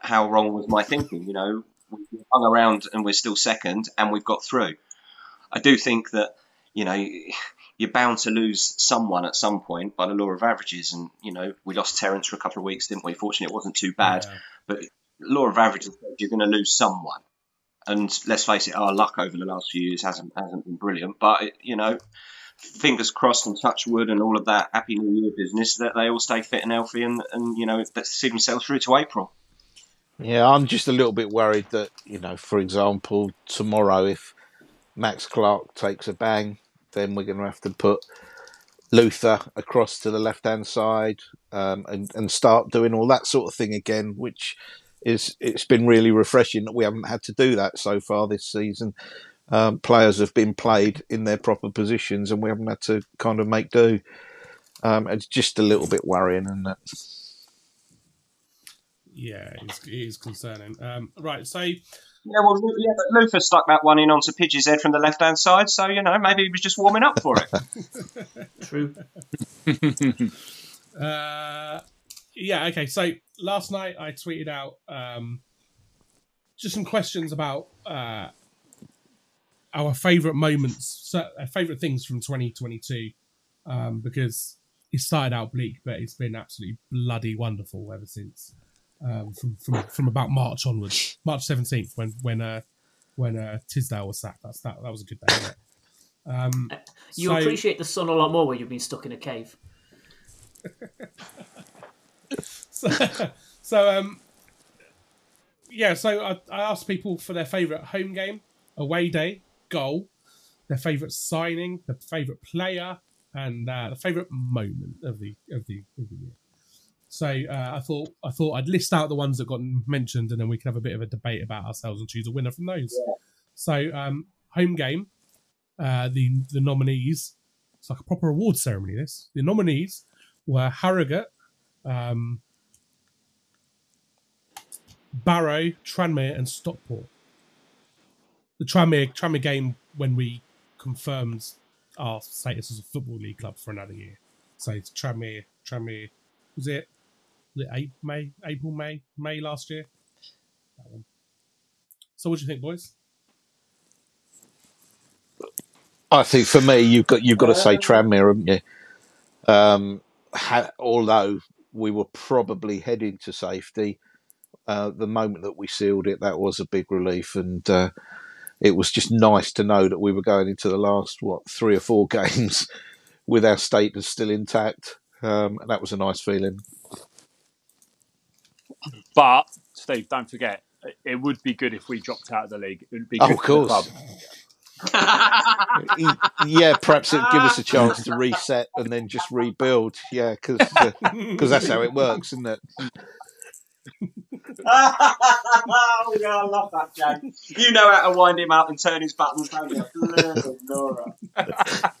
how wrong was my thinking? You know, we hung around and we're still second, and we've got through. I do think that you know you're bound to lose someone at some point by the law of averages. And, you know, we lost Terence for a couple of weeks, didn't we? Fortunately, it wasn't too bad. Yeah. But law of averages, says you're going to lose someone. And let's face it, our luck over the last few years hasn't hasn't been brilliant. But, it, you know, fingers crossed and touch wood and all of that happy new year business that they all stay fit and healthy and, and you know, that see themselves through to April. Yeah, I'm just a little bit worried that, you know, for example, tomorrow, if Max Clark takes a bang, then we're going to have to put Luther across to the left hand side um, and, and start doing all that sort of thing again, which is, it's been really refreshing that we haven't had to do that so far this season. Um, players have been played in their proper positions and we haven't had to kind of make do. Um, it's just a little bit worrying, and that. Yeah, it's, it is concerning. Um, right, so Yeah, well, yeah, but Luther stuck that one in onto Pidge's head from the left hand side, so, you know, maybe he was just warming up for it. True. Uh, yeah, okay. So last night I tweeted out um, just some questions about uh, our favourite moments, so, uh, favourite things from 2022, um, because it started out bleak, but it's been absolutely bloody wonderful ever since. Um, from, from from about March onwards, March 17th, when when uh, when uh, Tisdale was sacked. That's that. That was a good day. Um, You so- appreciate the sun a lot more when you've been stuck in a cave. so, so um, yeah, so I, I asked people for their favourite home game, away day, goal, their favourite signing, their favourite player, and uh, the favourite moment of the of the of the year. So uh, I thought I thought I'd list out the ones that got mentioned, and then we can have a bit of a debate about ourselves and choose a winner from those. So um, home game, uh, the the nominees. It's like a proper award ceremony. This the nominees were Harrogate, um, Barrow, Tranmere, and Stockport. The Tranmere Tranmere game when we confirmed our status as a football league club for another year. So it's Tranmere, Tranmere. Was it? Was April, May, April, May, May last year? That one. So what do you think, boys? I think for me, you've got you've got to say Tranmere, haven't you? Um, ha- although we were probably heading to safety, uh, the moment that we sealed it, that was a big relief, and uh, it was just nice to know that we were going into the last what three or four games with our status still intact, um, and that was a nice feeling. But Steve, don't forget, it would be good if we dropped out of the league. It would be Oh, good of for the course. club. yeah, perhaps it'd give us a chance to reset and then just rebuild. Yeah, because that's how it works, isn't it? oh, yeah, I love that, Jack. You know how to wind him up and turn his buttons, don't you? Nora.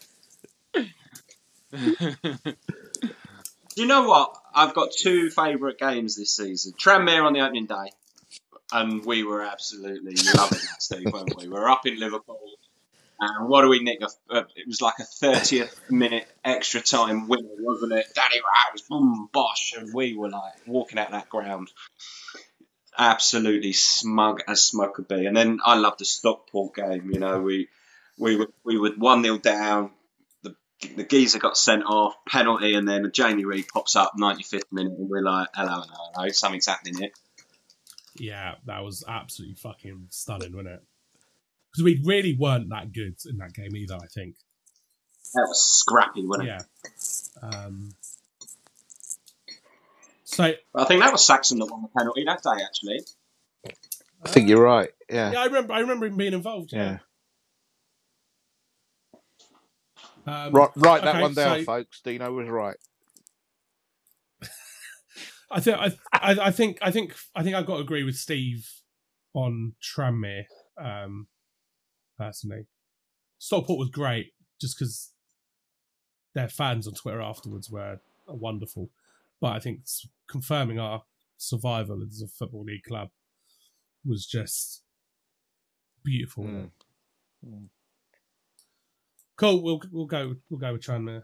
Do you know what? I've got two favourite games this season. Tranmere on the opening day, and we were absolutely loving that, Steve, weren't we? We were up in Liverpool, and what do we nick? It was like a 30th minute extra time winner, wasn't it? Danny Rose, boom, bosh, and we were like walking out that ground absolutely smug as smug could be. And then I love the Stockport game. You know, we we were we were one 0 down. The the geezer got sent off, penalty, and then Jamie Reid pops up 95th minute, and we're like, hello, hello, hello, something's happening here. Yeah, that was absolutely fucking stunning, wasn't it? Because we really weren't that good in that game either. I think. That was scrappy, wasn't it? Yeah. Um, so I think that was Saxon that won the penalty that day, actually. I think you're right. Yeah, yeah, I remember. I remember him being involved. yeah. Um, Right, write that okay, one down, so folks. Dino was right. I think. I, I, think. I think. I think I've got to agree with Steve on Tranmere. Um, personally, Stockport was great just because their fans on Twitter afterwards were wonderful. But I think confirming our survival as a football league club was just beautiful. wasn't it? Cool. We'll we'll go we'll go with Tranmere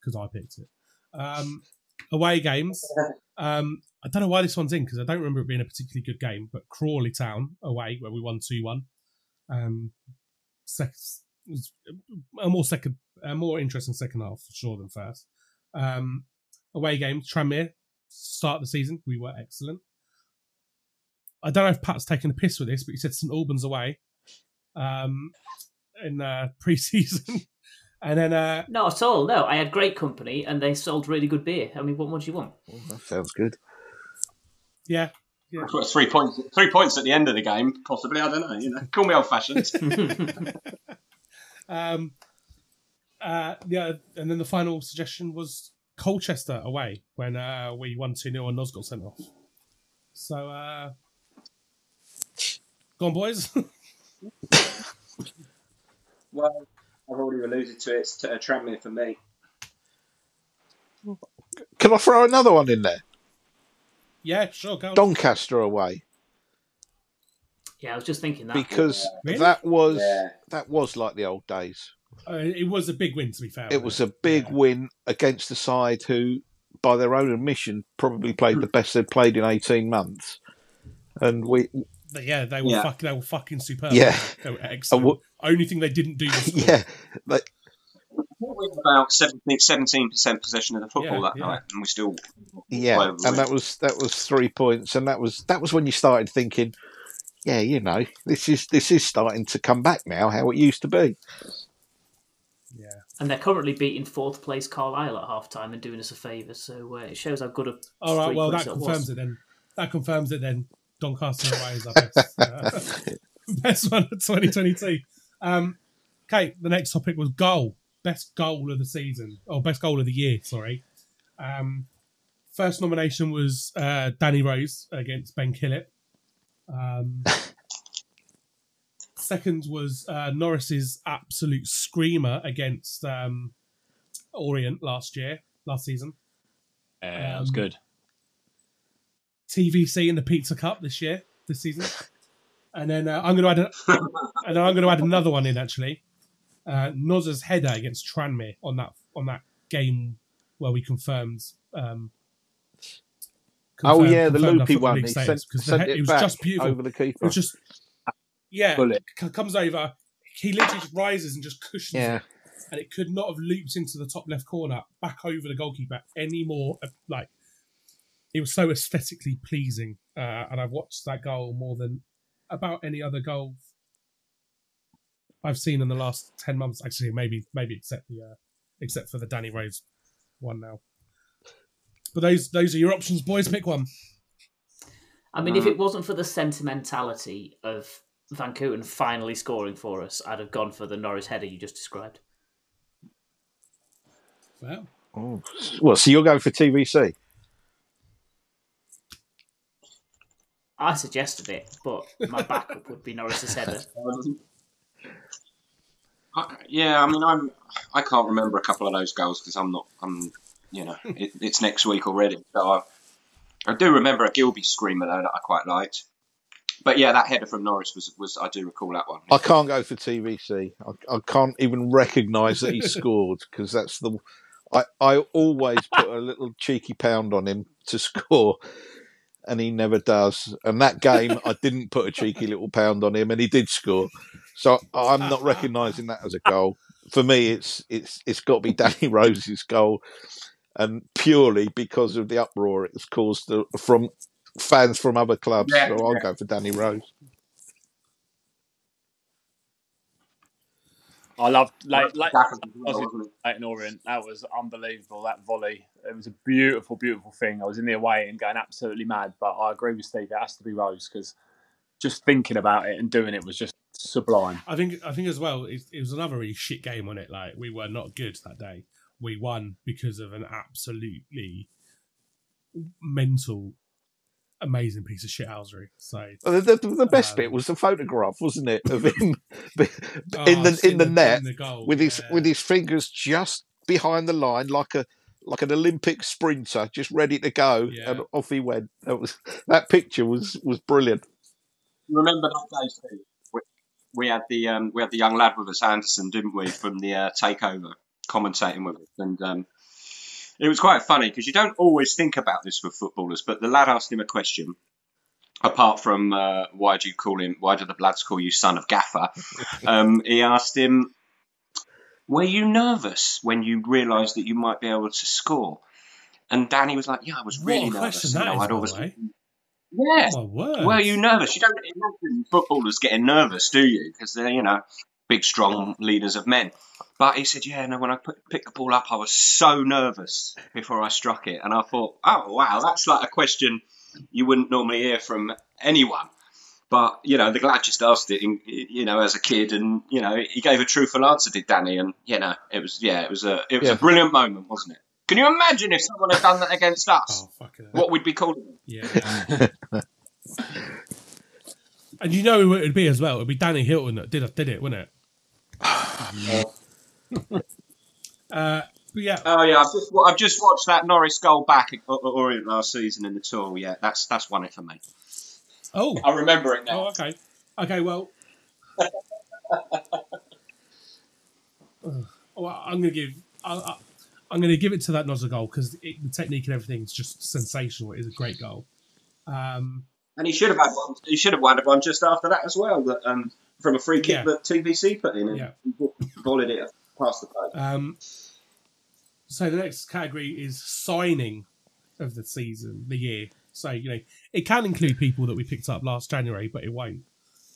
because I picked it. Um, away games. Um, I don't know why this one's in because I don't remember it being a particularly good game. But Crawley Town away where we won two one. Um, a more second, a more interesting second half for sure than first. Um, away game Tranmere start the season we were excellent. I don't know if Pat's taking a piss with this, but he said St Albans away um, in uh, pre-season, and then uh, Not at all. No, I had great company, and they sold really good beer. I mean, what more do you want? That sounds good. yeah, Well, Three points, three points at the end of the game, possibly. I don't know. You know, call me old-fashioned. Um, uh, yeah, and then the final suggestion was Colchester away when uh, we won 2 0 and Nos got sent off. So, uh, go on, boys. Well, I've already alluded to it. It's t- uh, Tranmere for me. Can I throw another one in there? yeah, sure, go on. Doncaster away Yeah, I was just thinking that. because Really? that was Yeah. that was like the old days. Uh, it was a big win, to be fair. It wasn't was a big win against the side who, by their own admission, probably played the best they'd played in eighteen months. And we, yeah, they were Yeah. fucking, they were fucking superb. Yeah. they were excellent. What- Only thing they didn't do was score. yeah, but We had about 17 percent possession of the football Yeah, that yeah. night, and we still yeah, Well, and that was that was three points, and that was that was when you started thinking, yeah, you know, this is this is starting to come back now, how it used to be. yeah. And they're currently beating fourth place Carlisle at half time and doing us a favour. So uh, it shows how good a All right, well, that confirms was. it then. that confirms it. Then Doncaster away is our best uh, best one of 2022. Um, okay, the next topic was goal, best goal of the season or best goal of the year. Sorry. Um, first nomination was uh, Danny Rose against Ben Killip. Um, second was uh, Norris's absolute screamer against um, Orient last year, last season. Yeah, that was Um, good. TVC in the Pizza Cup this year, this season. And then uh, I'm going to add, a, and then I'm going to add another one in actually. Uh, Noz's header against Tranmere on that on that game where we confirmed. Um, Oh yeah, the confirmed our loopy one. He sent, the sent he- it, it was just beautiful. over the It was just yeah, Bullet. comes over. He literally just rises and just cushions Yeah. it, and it could not have looped into the top left corner back over the goalkeeper any more. uh, Like it was so aesthetically pleasing, uh, and I've watched that goal more than about any other goal I've seen in the last ten months. Actually, maybe maybe except the uh, except for the Danny Rose one now. But those those are your options, boys. Pick one. I mean, if it wasn't for the sentimentality of Vancooten finally scoring for us, I'd have gone for the Norris header you just described. Well, Oh. What? So you're going for TVC? I suggested it, but my backup would be Norris's header. I, yeah, I mean, I'm I can't remember a couple of those goals because I'm not I'm you know it, it's next week already. So I, I do remember a Gilbey screamer though that I quite liked. But yeah, that header from Norris was was I do recall that one. I can't go for TVC. I, I can't even recognise that he scored because that's the. I, I always put a little cheeky pound on him to score, and he never does. And that game, I didn't put a cheeky little pound on him, and he did score. So I'm not recognising that as a goal. For me, it's it's it's got to be Danny Rose's goal, and purely because of the uproar it's caused uh, from fans from other clubs. Yeah, so I'll yeah. go for Danny Rose. I loved late, late, That was- in- late in Orient. That was unbelievable. That volley. It was a beautiful, beautiful thing. I was in the away and going absolutely mad. But I agree with Steve. It has to be Rose because just thinking about it and doing it was just sublime. I think I think as well. It, it was another really shit game on it. Like we were not good that day. We won because of an absolutely mental, amazing piece of shithousery. So The, the, the best Um, bit was the photograph, wasn't it, of him Oh, in the in the in net the goal, with his yeah. with his fingers just behind the line, like a like an Olympic sprinter, just ready to go, Yeah. and off he went. That was that picture was was brilliant. You remember that day, Steve? We, we had the um, we had the young lad with us, Anderson, didn't we, from the uh, takeover, commentating with us, and um, it was quite funny because you don't always think about this for footballers. But the lad asked him a question. Apart from uh, why do you call him? Why do the lads call you son of Gaffer? Um, he asked him, "Were you nervous when you realised that you might be able to score?" And Danny was like, "Yeah, I was What really a nervous. question You that know, I'd always way. yeah, word. were you nervous? You don't imagine footballers getting nervous, do you? Because they're, you know, big, strong leaders of men. But he said, yeah, no, when I put, picked the ball up, I was so nervous before I struck it. And I thought, oh, wow, that's like a question you wouldn't normally hear from anyone. But, you know, the lad just asked it, in, you know, as a kid. And, you know, he gave a truthful answer, did Danny. And, you know, it was, yeah, it was a, it was Yeah. a brilliant moment, wasn't it? Can you imagine if someone had done that against us? Oh. What we'd be calling them? Yeah. and you know who it would be as well. It would be Danny Hylton that did did it, wouldn't it? Uh, yeah, Oh yeah, I've just, I've just watched that Norris goal back at Orient last season in the tour. Yeah, that's that's won it for me. oh, I remember it now. oh, okay, okay. Well, well I'm gonna give. I, going to give it to that Nozza goal because the technique and everything is just sensational. It is a great goal. Um, And he should have had one. He should have won one just after that as well. That um, from a free kick Yeah. that TVC put in and Yeah. volleyed it past the post. Um, so the next category is signing of the season, the year. So you know it can include people that we picked up last January, but it won't.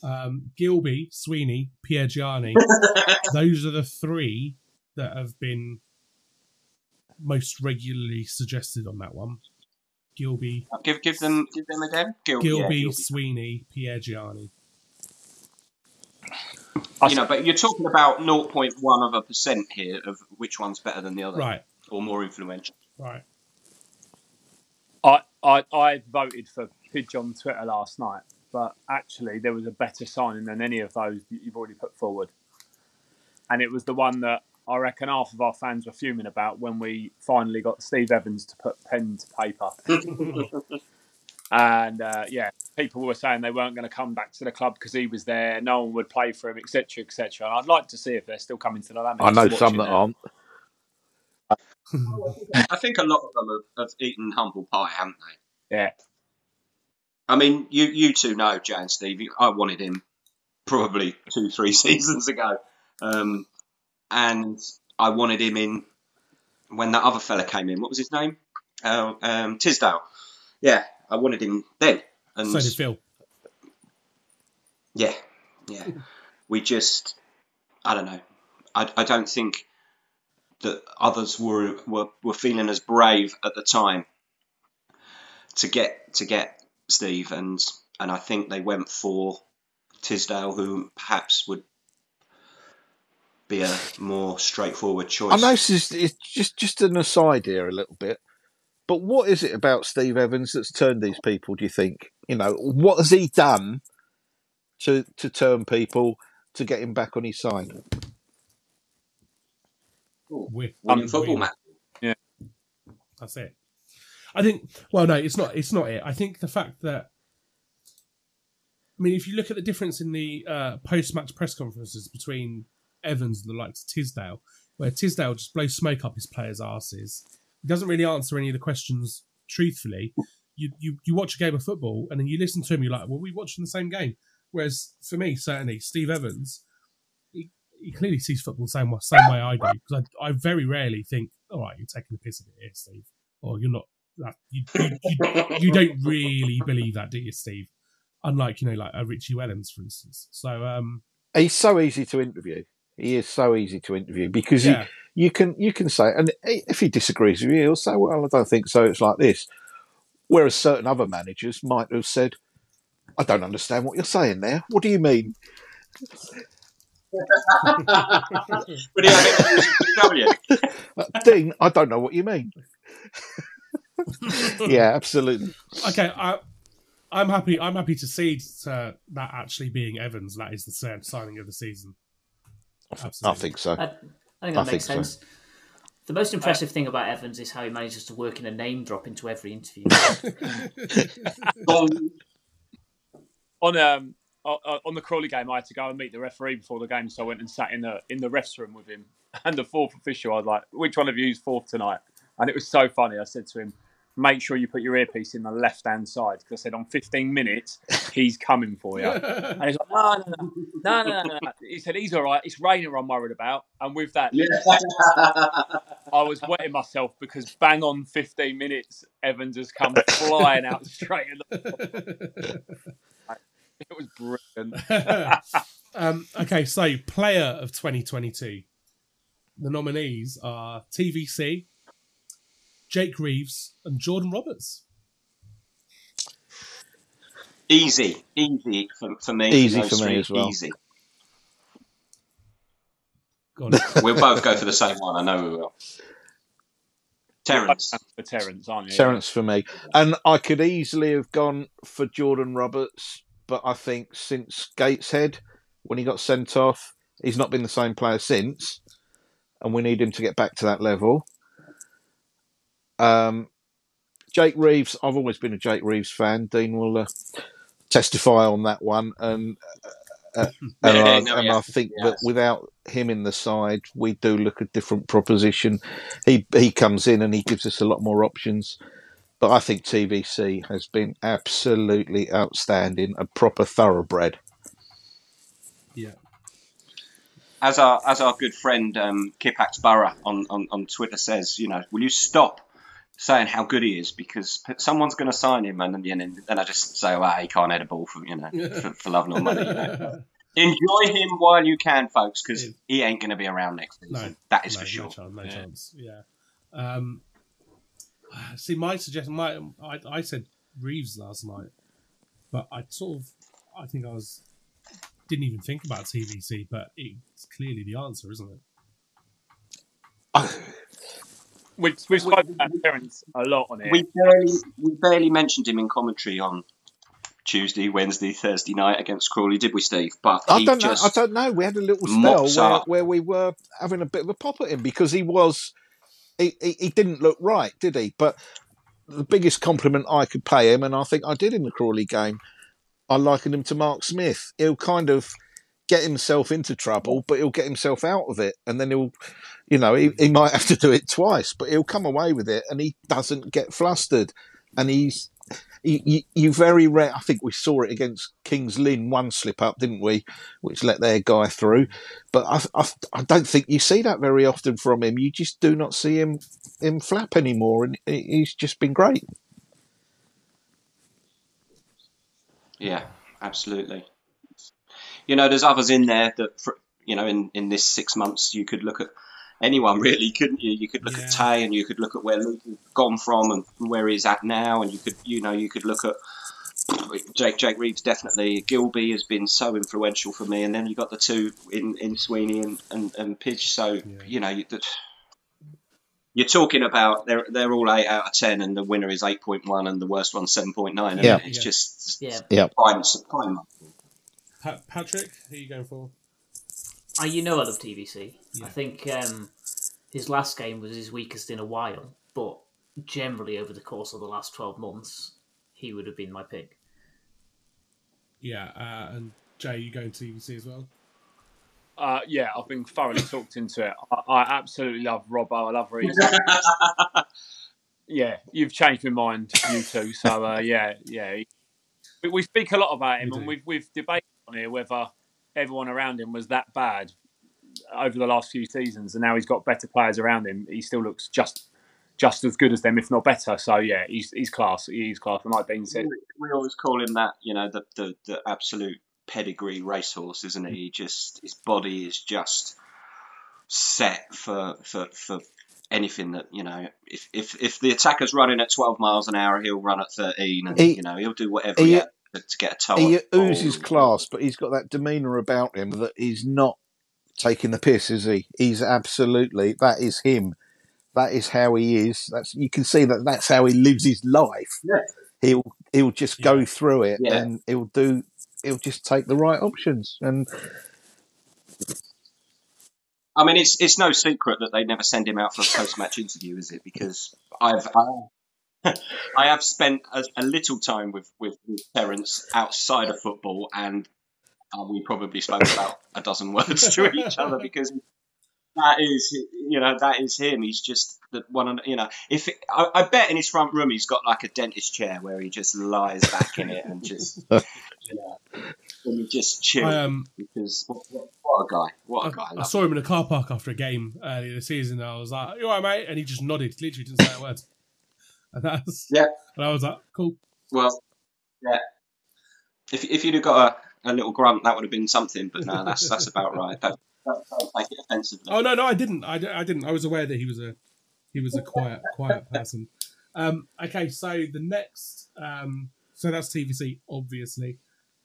Um, Gilbey, Sweeney, Piergianni. those are the three that have been most regularly suggested on that one. Gilbey, Give give them give them again. Gil- Gilbey, yeah, Gilbey. Sweeney, Piergianni. You know, but you're talking about 0.1 of a percent here of which one's better than the other, Right, or more influential. right. I, I, I voted for Pidge on Twitter last night, but actually there was a better signing than any of those that you've already put forward. And it was the one that I reckon half of our fans were fuming about when we finally got Steve Evans to put pen to paper. and uh, yeah, people were saying they weren't going to come back to the club because he was there, no one would play for him, etc., etc. And I'd like to see if they're still coming to the Lammies. I know some that it aren't. I think a lot of them have, have eaten humble pie, haven't they? Yeah. I mean, you you two know Jay and Steve. I wanted him probably two, three seasons ago, um, and I wanted him in when that other fella came in. What was his name? Uh, um, Tisdale. Yeah, I wanted him then, and So did Phil. yeah, yeah. We just, I don't know. I, I don't think that others were, were were feeling as brave at the time to get to get Steve, and and I think they went for Tisdale, who perhaps would be a more straightforward choice. I know this is it's just just an aside here a little bit, but what is it about Steve Evans that's turned these people? Do you think? You know, what has he done to to turn people to get him back on his side? Wi- winning football win. Yeah, That's it. I think. Well, no, it's not. It's not it. I think the fact that. I mean, if you look at the difference in the uh, post-match press conferences between Evans and the likes of Tisdale, where Tisdale just blows smoke up his players' asses, he doesn't really answer any of the questions truthfully. You, you you watch a game of football and then you listen to him, you're like, well, we watching the same game. Whereas for me, certainly, Steve Evans, he, he clearly sees football the same, way- same way I do. Because I, I very rarely think, all right, you're taking the piss a it here, Steve. Or you're not. You, you, you, you don't really believe that, do you, Steve? Unlike, you know, like a Richie Wellens, for instance. So, um, He's so easy to interview. He is so easy to interview because yeah. you, you can you can say, and if he disagrees with you, he'll say, "Well, I don't think so. It's like this." Whereas certain other managers might have said, "I don't understand what you're saying there. What do you mean?" But he had interviews with W. Uh, Dean, I don't know what you mean. yeah, absolutely. okay, I, I'm happy. I'm happy to see uh, that actually being Evans. That is the sa- signing of the season. I think so. I, I think I that makes think so. sense. The most impressive thing about Evans is how he manages to work in a name drop into every interview. on um o- o- on the Crawley game, I had to go and meet the referee before the game, so I went and sat in the in the refs room with him. And the fourth official, I was like, "Which one of you is fourth tonight?" And it was so funny. I said to him, "Make sure you put your earpiece in the left hand side," because I said, "On 15 minutes, he's coming for you." And he's like, "No, no, no, no, no, no." no." He said, "He's all right. It's Raynor I'm worried about." And with that, I was wetting myself because bang on 15 minutes, Evans has come flying out straight in the. It was brilliant. um, okay, so player of 2022. The nominees are TVC, Jake Reeves, and Jordan Roberts. Easy, easy for, for me. Easy those for me three, as well. Easy. Go on. We'll both go for the same one. I know we will. Terence. For Terence, aren't you? Terence for me. And I could easily have gone for Jordan Roberts, but I think since Gateshead, when he got sent off, he's not been the same player since, and we need him to get back to that level. Um, Jake Reeves, I've always been a Jake Reeves fan. Dean will uh, testify on that one, and uh, and, Yeah, I, no, and yeah. I think Yeah. that without him in the side, we do look a different proposition. He he comes in and he gives us a lot more options. But I think TVC has been absolutely outstanding, a proper thoroughbred. Yeah. as our as our good friend um, Kipax Borough on, on, on Twitter says, you know, will you stop saying how good he is because someone's going to sign him, and then and then I just say, well, he can't head a ball for you know for, for love nor money. You know. Enjoy him while you can, folks, because Yeah. he ain't going to be around next season. No, that is no, for sure. No chance. No Yeah. chance. Yeah. Um, see, my suggestion, my I, I said Reeves last night, but I sort of, I think I was didn't even think about TVC, but it's clearly the answer, isn't it? We've, we've spoken about Terence a lot on it. We barely, we barely mentioned him in commentary on Tuesday, Wednesday, Thursday night against Crawley, did we, Steve? But I don't know. I don't know. We had a little spell where, where we were having a bit of a pop at him because he was he, he, he didn't look right, did he? But the biggest compliment I could pay him, and I think I did in the Crawley game, I likened him to Mark Smith. He'll kind of get himself into trouble, but he'll get himself out of it, and then he'll, you know, he, he might have to do it twice, but he'll come away with it, and he doesn't get flustered, and he's. You, you, you very rare. I think we saw it against Kings Lynn, one slip up, didn't we? Which let their guy through. But I, I, I don't think you see that very often from him. You just do not see him him flap anymore, and he's just been great. Yeah, absolutely. You know, there's others in there that, for, you know, in, in this six months, you could look at anyone really, couldn't you? You could look at Taye and you could look at where Luke has gone from and where he's at now, and you could, you know, you could look at Jake Jake Reeves definitely. Gilbey has been so influential for me, and then you got the two in, in Sweeney and, and, and Pidge. So you know, you, that- you're talking about they're they're all eight out of ten, and the winner is eight point one, and the worst one's seven point nine. Yeah. it's Yeah. just Yeah. Yeah. prime, prime Pa- Patrick, who are you going for? Uh, you know I love TVC. Yeah. I think um, his last game was his weakest in a while, but generally over the course of the last 12 months, he would have been my pick. Yeah, uh, and Jay, you going to TVC as well? Uh, yeah, I've been thoroughly talked into it. I, I absolutely love Robbo. I love Reeves. yeah, you've changed my mind, you two. So uh, yeah, yeah. We, we speak a lot about him, We and do. we've we've debated on here whether everyone around him was that bad over the last few seasons, and now he's got better players around him. He still looks just just as good as them, if not better. So yeah, he's he's class. He's class. And like Dean said, we always call him that, you know, the the, the absolute pedigree racehorse, isn't he? He just his body is just set for for for anything that you know. If if if the attacker's running at twelve miles an hour, he'll run at thirteen, and He- you know he'll do whatever he- he, has to, get a toe. He on the ball. oozes class, but he's got that demeanour about him that he's not taking the piss, is he? He's absolutely that is him. That is how he is. That's you can see that that's how he lives his life. Yeah. He'll he'll just go Yeah. through it Yeah. and he'll do he'll just take the right options and I mean, it's it's no secret that they never send him out for a post match interview, is it? Because I've I, I have spent a, a little time with with, with Terence outside of football, and uh, we probably spoke about a dozen words to each other because that is you know that is him. He's just the one. of- You know, if it, I, I bet in his front room he's got like a dentist chair where he just lies back in it and just you know, and he just chills I um, because what, what, what a guy! What a guy! I, I saw him in a car park after a game earlier this season. And I was like, "You all right, mate?" And he just nodded, literally didn't say a word. And that's Yeah. And I was like, "Cool." Well, yeah. If if you'd have got a, a little grunt, that would have been something. But no, that's that's about right. Don't it offensively. Oh no, no, I didn't. I, I didn't. I was aware that he was a he was a quiet quiet person. Um, okay, so the next, um, so that's TVC, obviously.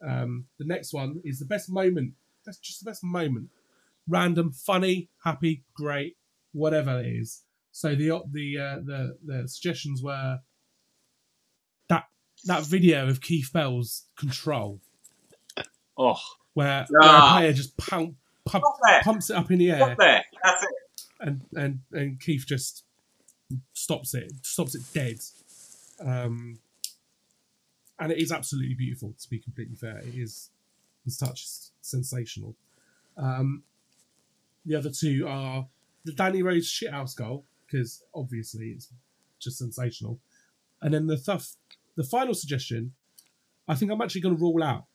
Um, the next one is the best moment. That's just the best moment. Random, funny, happy, great, whatever it is. So the the uh, the the suggestions were that that video of Keith Bell's control, oh, where, where a Ah. player just pump, pump, pumps it up in the air. That's it. and and and Keith just stops it, stops it dead. Um, and it is absolutely beautiful. To be completely fair, it is. His touch is sensational. Um, the other two are the Danny Rose shithouse goal because obviously it's just sensational, and then the stuff. The final suggestion, I think I'm actually going to rule out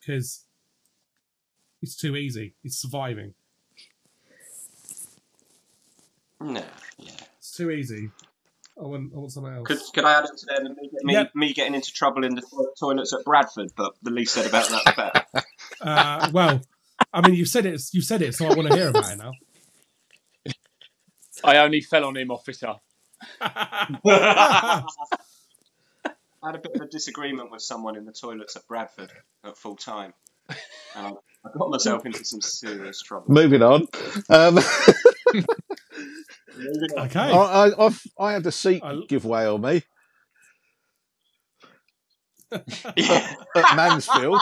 because it's too easy. It's surviving. No. Yeah. It's too easy. I want, I want something else. Could could I add it to them? Me, me, Yep. me getting into trouble in the toilets at Bradford, but the least said about that, the better. Uh, well, I mean, you've said it. You've said it, so I want to hear about it now. I only fell on him, officer. I had a bit of a disagreement with someone in the toilets at Bradford at full time. And I, I got myself into some serious trouble. Moving on. Um, Okay. I, I, I've, I had a seat I- giveaway on me yeah, at Mansfield.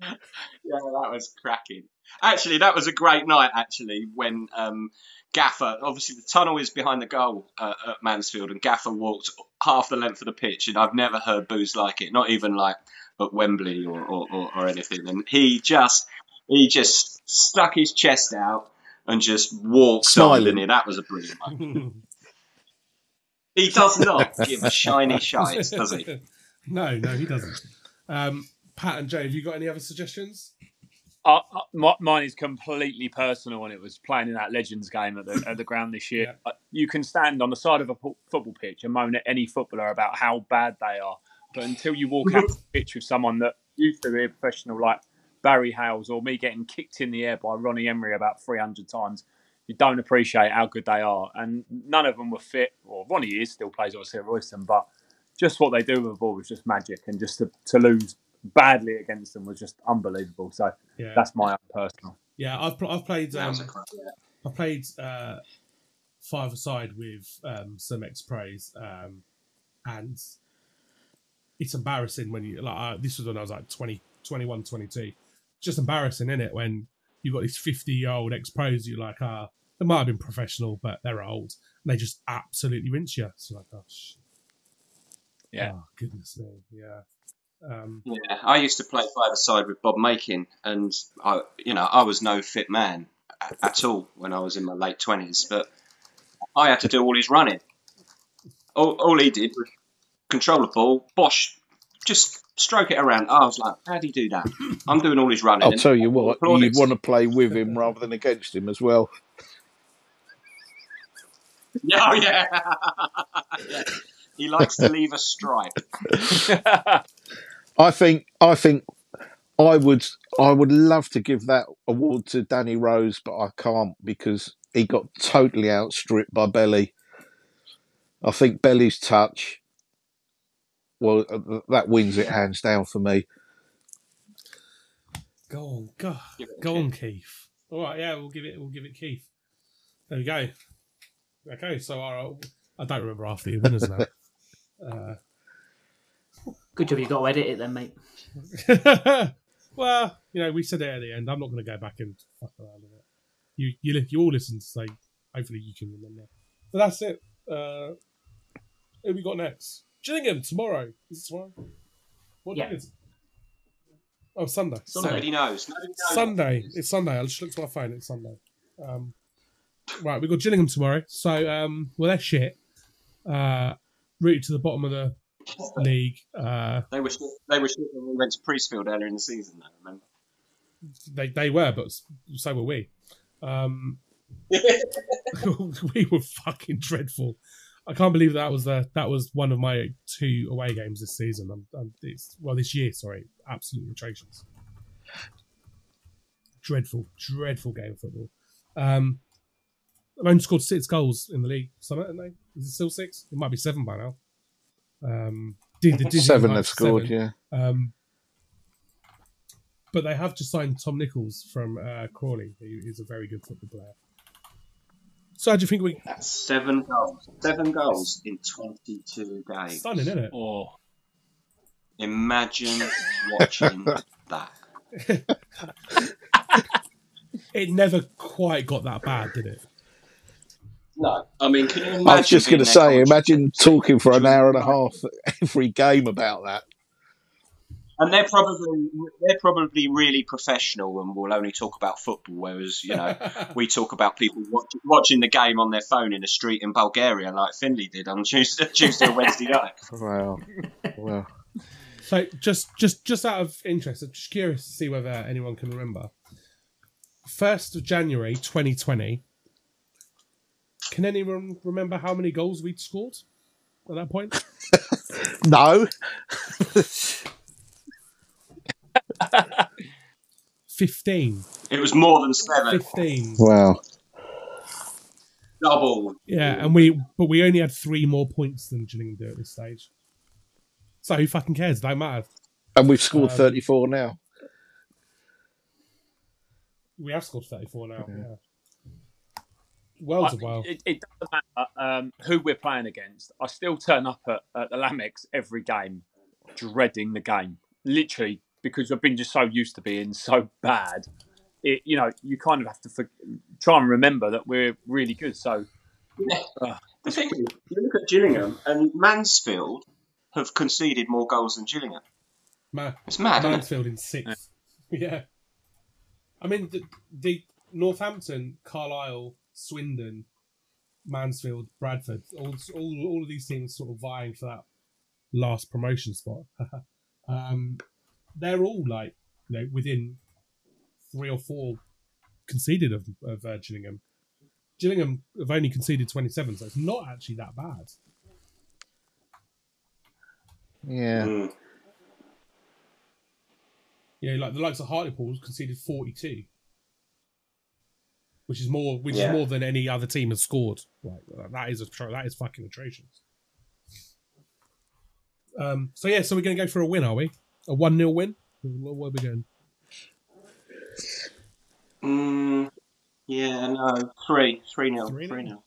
that was cracking. Actually, that was a great night. Actually, when um, Gaffer, obviously the tunnel is behind the goal uh, at Mansfield, and Gaffer walked half the length of the pitch, and I've never heard boos like it. Not even like at Wembley or, or, or, or anything. And he just he just stuck his chest out and just walked on, Smiling. didn't? That was a brilliant moment. He does not give a shiny shite, does he? no, no, he doesn't. Um, Pat and Jay, have you got any other suggestions? Uh, uh, mine is completely personal, and it was playing in that Legends game at the, at the ground this year. Uh, You can stand on the side of a fo- football pitch and moan at any footballer about how bad they are, but until you walk out the pitch with someone that used to be a professional like Barry Hayles or me getting kicked in the air by Ronnie Emery about 300 times, you don't appreciate how good they are. And none of them were fit, or Ronnie is, still plays obviously at Royston, but just what they do with the ball was just magic. And just to, to lose badly against them was just unbelievable. So Yeah, that's my own personal. yeah. I've pl- I've played um, was a crack, yeah. I played uh, five aside with um, some ex pros, um, and it's embarrassing when you like. Uh, this was when I was like 20, 21, 22. Just embarrassing, is it? When you've got these fifty year old ex pros, you're like, ah, they might have been professional, but they're old, and they just absolutely rinse you. It's like, oh, sh- Yeah. oh, goodness me, yeah. Um, Yeah, I used to play five a side with Bob Makin, and I, you know, I was no fit man a- at all when I was in my late twenties. But I had to do all his running. All, all he did was control the ball, bosh, just stroke it around. I was like, how do you do that? I'm doing all his running. I'll tell you what, applauded. you'd want to play with him rather than against him as well. Oh, yeah. yeah. He likes to leave a stripe. I think I think I would I would love to give that award to Danny Rose, but I can't because he got totally outstripped by Belly. I think Belly's touch, well, uh, that wins it hands down for me. go on, go, Give it a go on. Keith. All right, yeah, we'll give it. We'll give it Keith. There we go. Okay, so our, I don't remember after the winners now. Uh, Good job you got to edit it then, mate. well, you know, we said it at the end. I'm not going to go back and fuck around with it. You, you, li- you all listen, so hopefully you can remember. But that's it. Uh, who we got next? Gillingham tomorrow. Is it tomorrow? What Yeah. day is it? Oh, Sunday. Sunday. Nobody knows. Nobody knows. Sunday. It's Sunday. I'll just look to my phone. It's Sunday. Um, right, we've got Gillingham tomorrow. So, um, well, they're shit. Uh, rooted to the bottom of the league. Uh, They were shit, they were shit when we went to Priestfield earlier in the season. Though, remember? they they were, but so were we. Um, we were fucking dreadful. I can't believe that was the that was one of my two away games this season. I'm, I'm, well, this year, sorry, absolutely atrocious. Dreadful, dreadful game of football. Um, I've only scored six goals in the league. Summit, haven't they? Is it still six? It might be seven by now. Um, did, did, did Seven like have scored, seven. yeah. Um, but they have just signed Tom Nichols from uh, Crawley, who is a very good football player. So how do you think we That's seven goals. Seven goals in 22 games. stunning, isn't it? Oh, Imagine watching that. It never quite got that bad, did it? No, I mean, can you imagine? I was just going to say, imagine talking for an hour and a half every game about that. And they're probably they're probably really professional and will only talk about football, whereas you know we talk about people watch, watching the game on their phone in a street in Bulgaria, like Finley did on Tuesday, Tuesday or Wednesday night. Wow. Well, So just just just out of interest, I'm just curious to see whether anyone can remember. First of January 2020. Can anyone remember how many goals we'd scored at that point? no. Fifteen. It was more than seven. Fifteen. Wow. double. Yeah, and we but we only had three more points than Gillingham do at this stage. So who fucking cares? Don't matter. And we've scored Um, 34 now. We have scored thirty four now. Yeah. Worlds I- of well. It, it doesn't matter um, who we're playing against. I still turn up at, at the Lamex every game, dreading the game. Literally, because I've been just so used to being so bad. It, you know, you kind of have to for, try and remember that we're really good. So, uh, The thing is, you look at Gillingham and Mansfield have conceded more goals than Gillingham. Ma- It's mad, isn't it? Mansfield in sixth. Yeah. I mean, the, the Northampton, Carlisle, Swindon, Mansfield, Bradford, all, all, all of these teams sort of vying for that last promotion spot. um, they're all like, you know, within three or four conceded of, of uh, Gillingham. Gillingham have only conceded 27, so it's not actually that bad. Yeah. Mm. You know, like the likes of Hartlepool conceded 42, which is more, which Yeah. is more than any other team has scored. Like that is a that is fucking atrocious. Um. So yeah, so we're going to go for a win, are we? A one 0 win. What what are we going? Mm, yeah, no, three, three nil, Three three nil?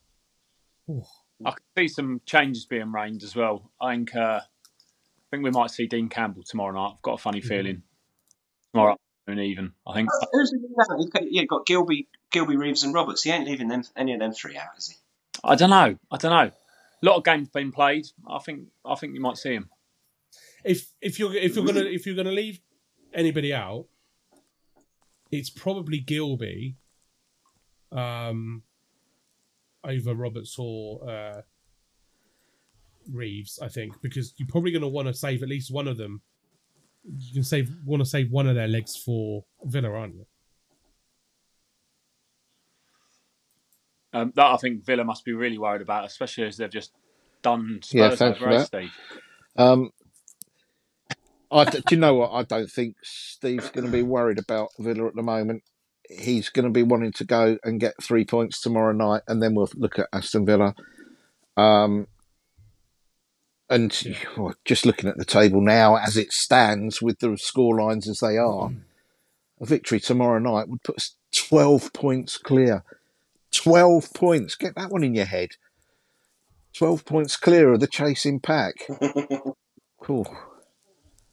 nil. I can see some changes being made as well. I think, uh, I think we might see Dean Campbell tomorrow night. I've got a funny feeling. Tomorrow afternoon, even. I think. Who's leaving out? You've got, yeah, you've got Gilbey, Gilbey, Reeves, and Roberts. He ain't leaving them any of them three out, is he? I don't know. I don't know. A lot of games been played. I think. I think you might see him. If if you're if you're gonna if you're gonna leave anybody out, it's probably Gilbey. Um. Over Roberts or uh, Reeves, I think, because you're probably going to want to save at least one of them. You can save want to save one of their legs for Villa, aren't you? Um, that I think Villa must be really worried about, especially as they've just done Spurs Yeah, thanks for that. Steve. Um, I, do you know what? I don't think Steve's going to be worried about Villa at the moment. He's going to be wanting to go and get three points tomorrow night, and then we'll look at Aston Villa. Um, and oh, just looking at the table now, as it stands, with the score lines as they are, a victory tomorrow night would put us 12 points clear. 12 points. Get that one in your head. 12 points clear of the chasing pack. Cool.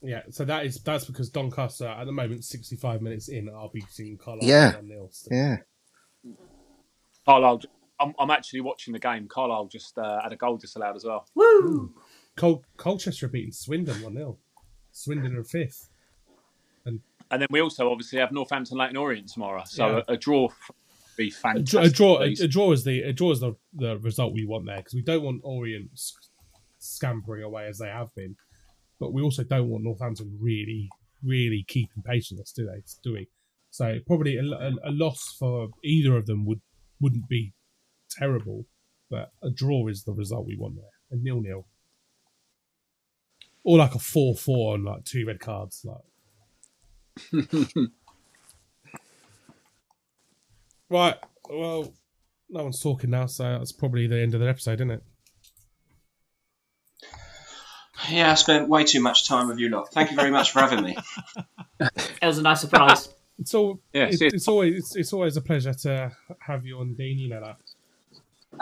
Yeah, so that is that's because Doncaster at the moment, 65 minutes in, are beating Carlisle Yeah. 1 0. Yeah. Carlisle. I'm, I'm actually watching the game. Carlisle just uh, had a goal disallowed as well. Woo! Col- Colchester are beating Swindon 1 0. Swindon are fifth. And then we also obviously have Northampton Leyton Orient tomorrow. So Yeah. a, a draw would be fantastic. a draw, a, a draw is the a draw is the, the result we want there because we don't want Orient scampering away as they have been, but we also don't want Northampton really really keeping pace with us, do they? Do we? So probably a, a, a loss for either of them would wouldn't be terrible, but a draw is the result we want there. A nil nil, or like a four four on like two red cards, like. Right. Well, no one's talking now, so that's probably the end of the episode, isn't it? Yeah, I spent way too much time with you lot. Thank you very much for having me. It was a nice surprise. It's all. Yeah, it's, it's always it's, it's always a pleasure to have you on, Dean. You know that.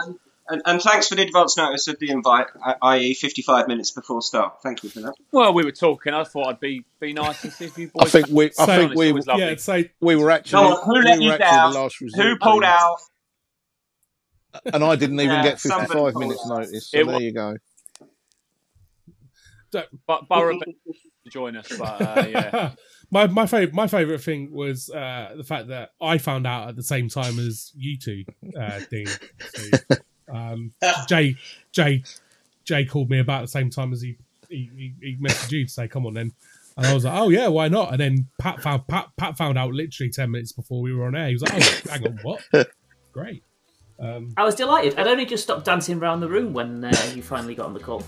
Um, And, and thanks for the advance notice of the invite, i.e., 55 minutes before start. Thank you for that. Well, we were talking. I thought I'd be be nice and see if you I boys. think we. I So- think we. It was lovely. Yeah. So We were actually. Go on, who let we you down? last Who pulled team. out? And I didn't even Yeah, get 55 minutes out. notice. So It there was- you go. But Borough join us, but uh, yeah. my my favorite my favorite thing was uh, the fact that I found out at the same time as you two, uh, Dean. So, um, Jay Jay Jay called me about the same time as he he, he, he messaged you to say, "Come on, then." And I was like, "Oh yeah, why not?" And then Pat found Pat, Pat found out literally ten minutes before we were on air. He was like, "Oh, hang on, what? Great." Um, I was delighted. I'd only just stopped dancing around the room when uh, you finally got on the call.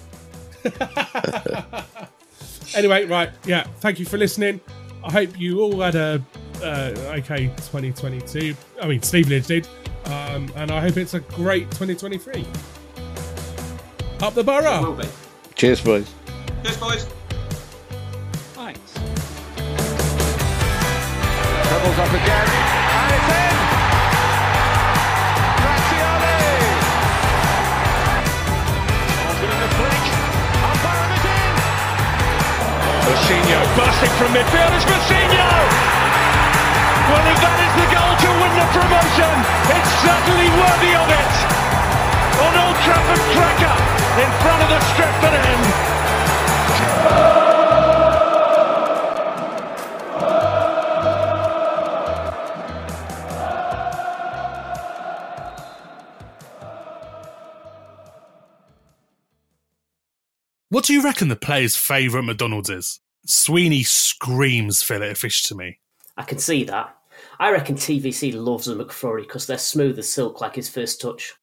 anyway, right, yeah. Thank you for listening. I hope you all had a uh, okay 2022. I mean, Steve Lidge did. Um, and I hope it's a great 2023. Up the It borough. will be. Cheers, boys. Cheers, boys. Thanks. Dribbles up again, and it's in! Graziani! Osman in the flick, umpire and it's in! Mousinho bursting from midfield, it's Mousinho! Well, if that is the goal to win the promotion, it's certainly worthy of it! On Old Trafford Cracker, in front of the Stretford end. What do you reckon the player's favourite McDonald's is? Sweeney screams fillet of fish to me. I can see that. I reckon TVC loves a McFlurry because they're smooth as silk like his first touch.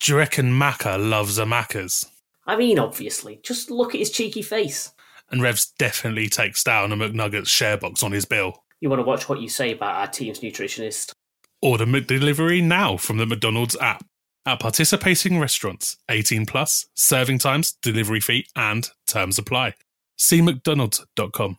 Do you reckon Macca loves a Macca's? I mean, obviously. Just look at his cheeky face. And Revs definitely takes down a McNuggets share box on his bill. You want to watch what you say about our team's nutritionist. Order McDelivery now from the McDonald's app. At participating restaurants, 18 plus, serving times, delivery fee, and terms apply. See McDonald's.com.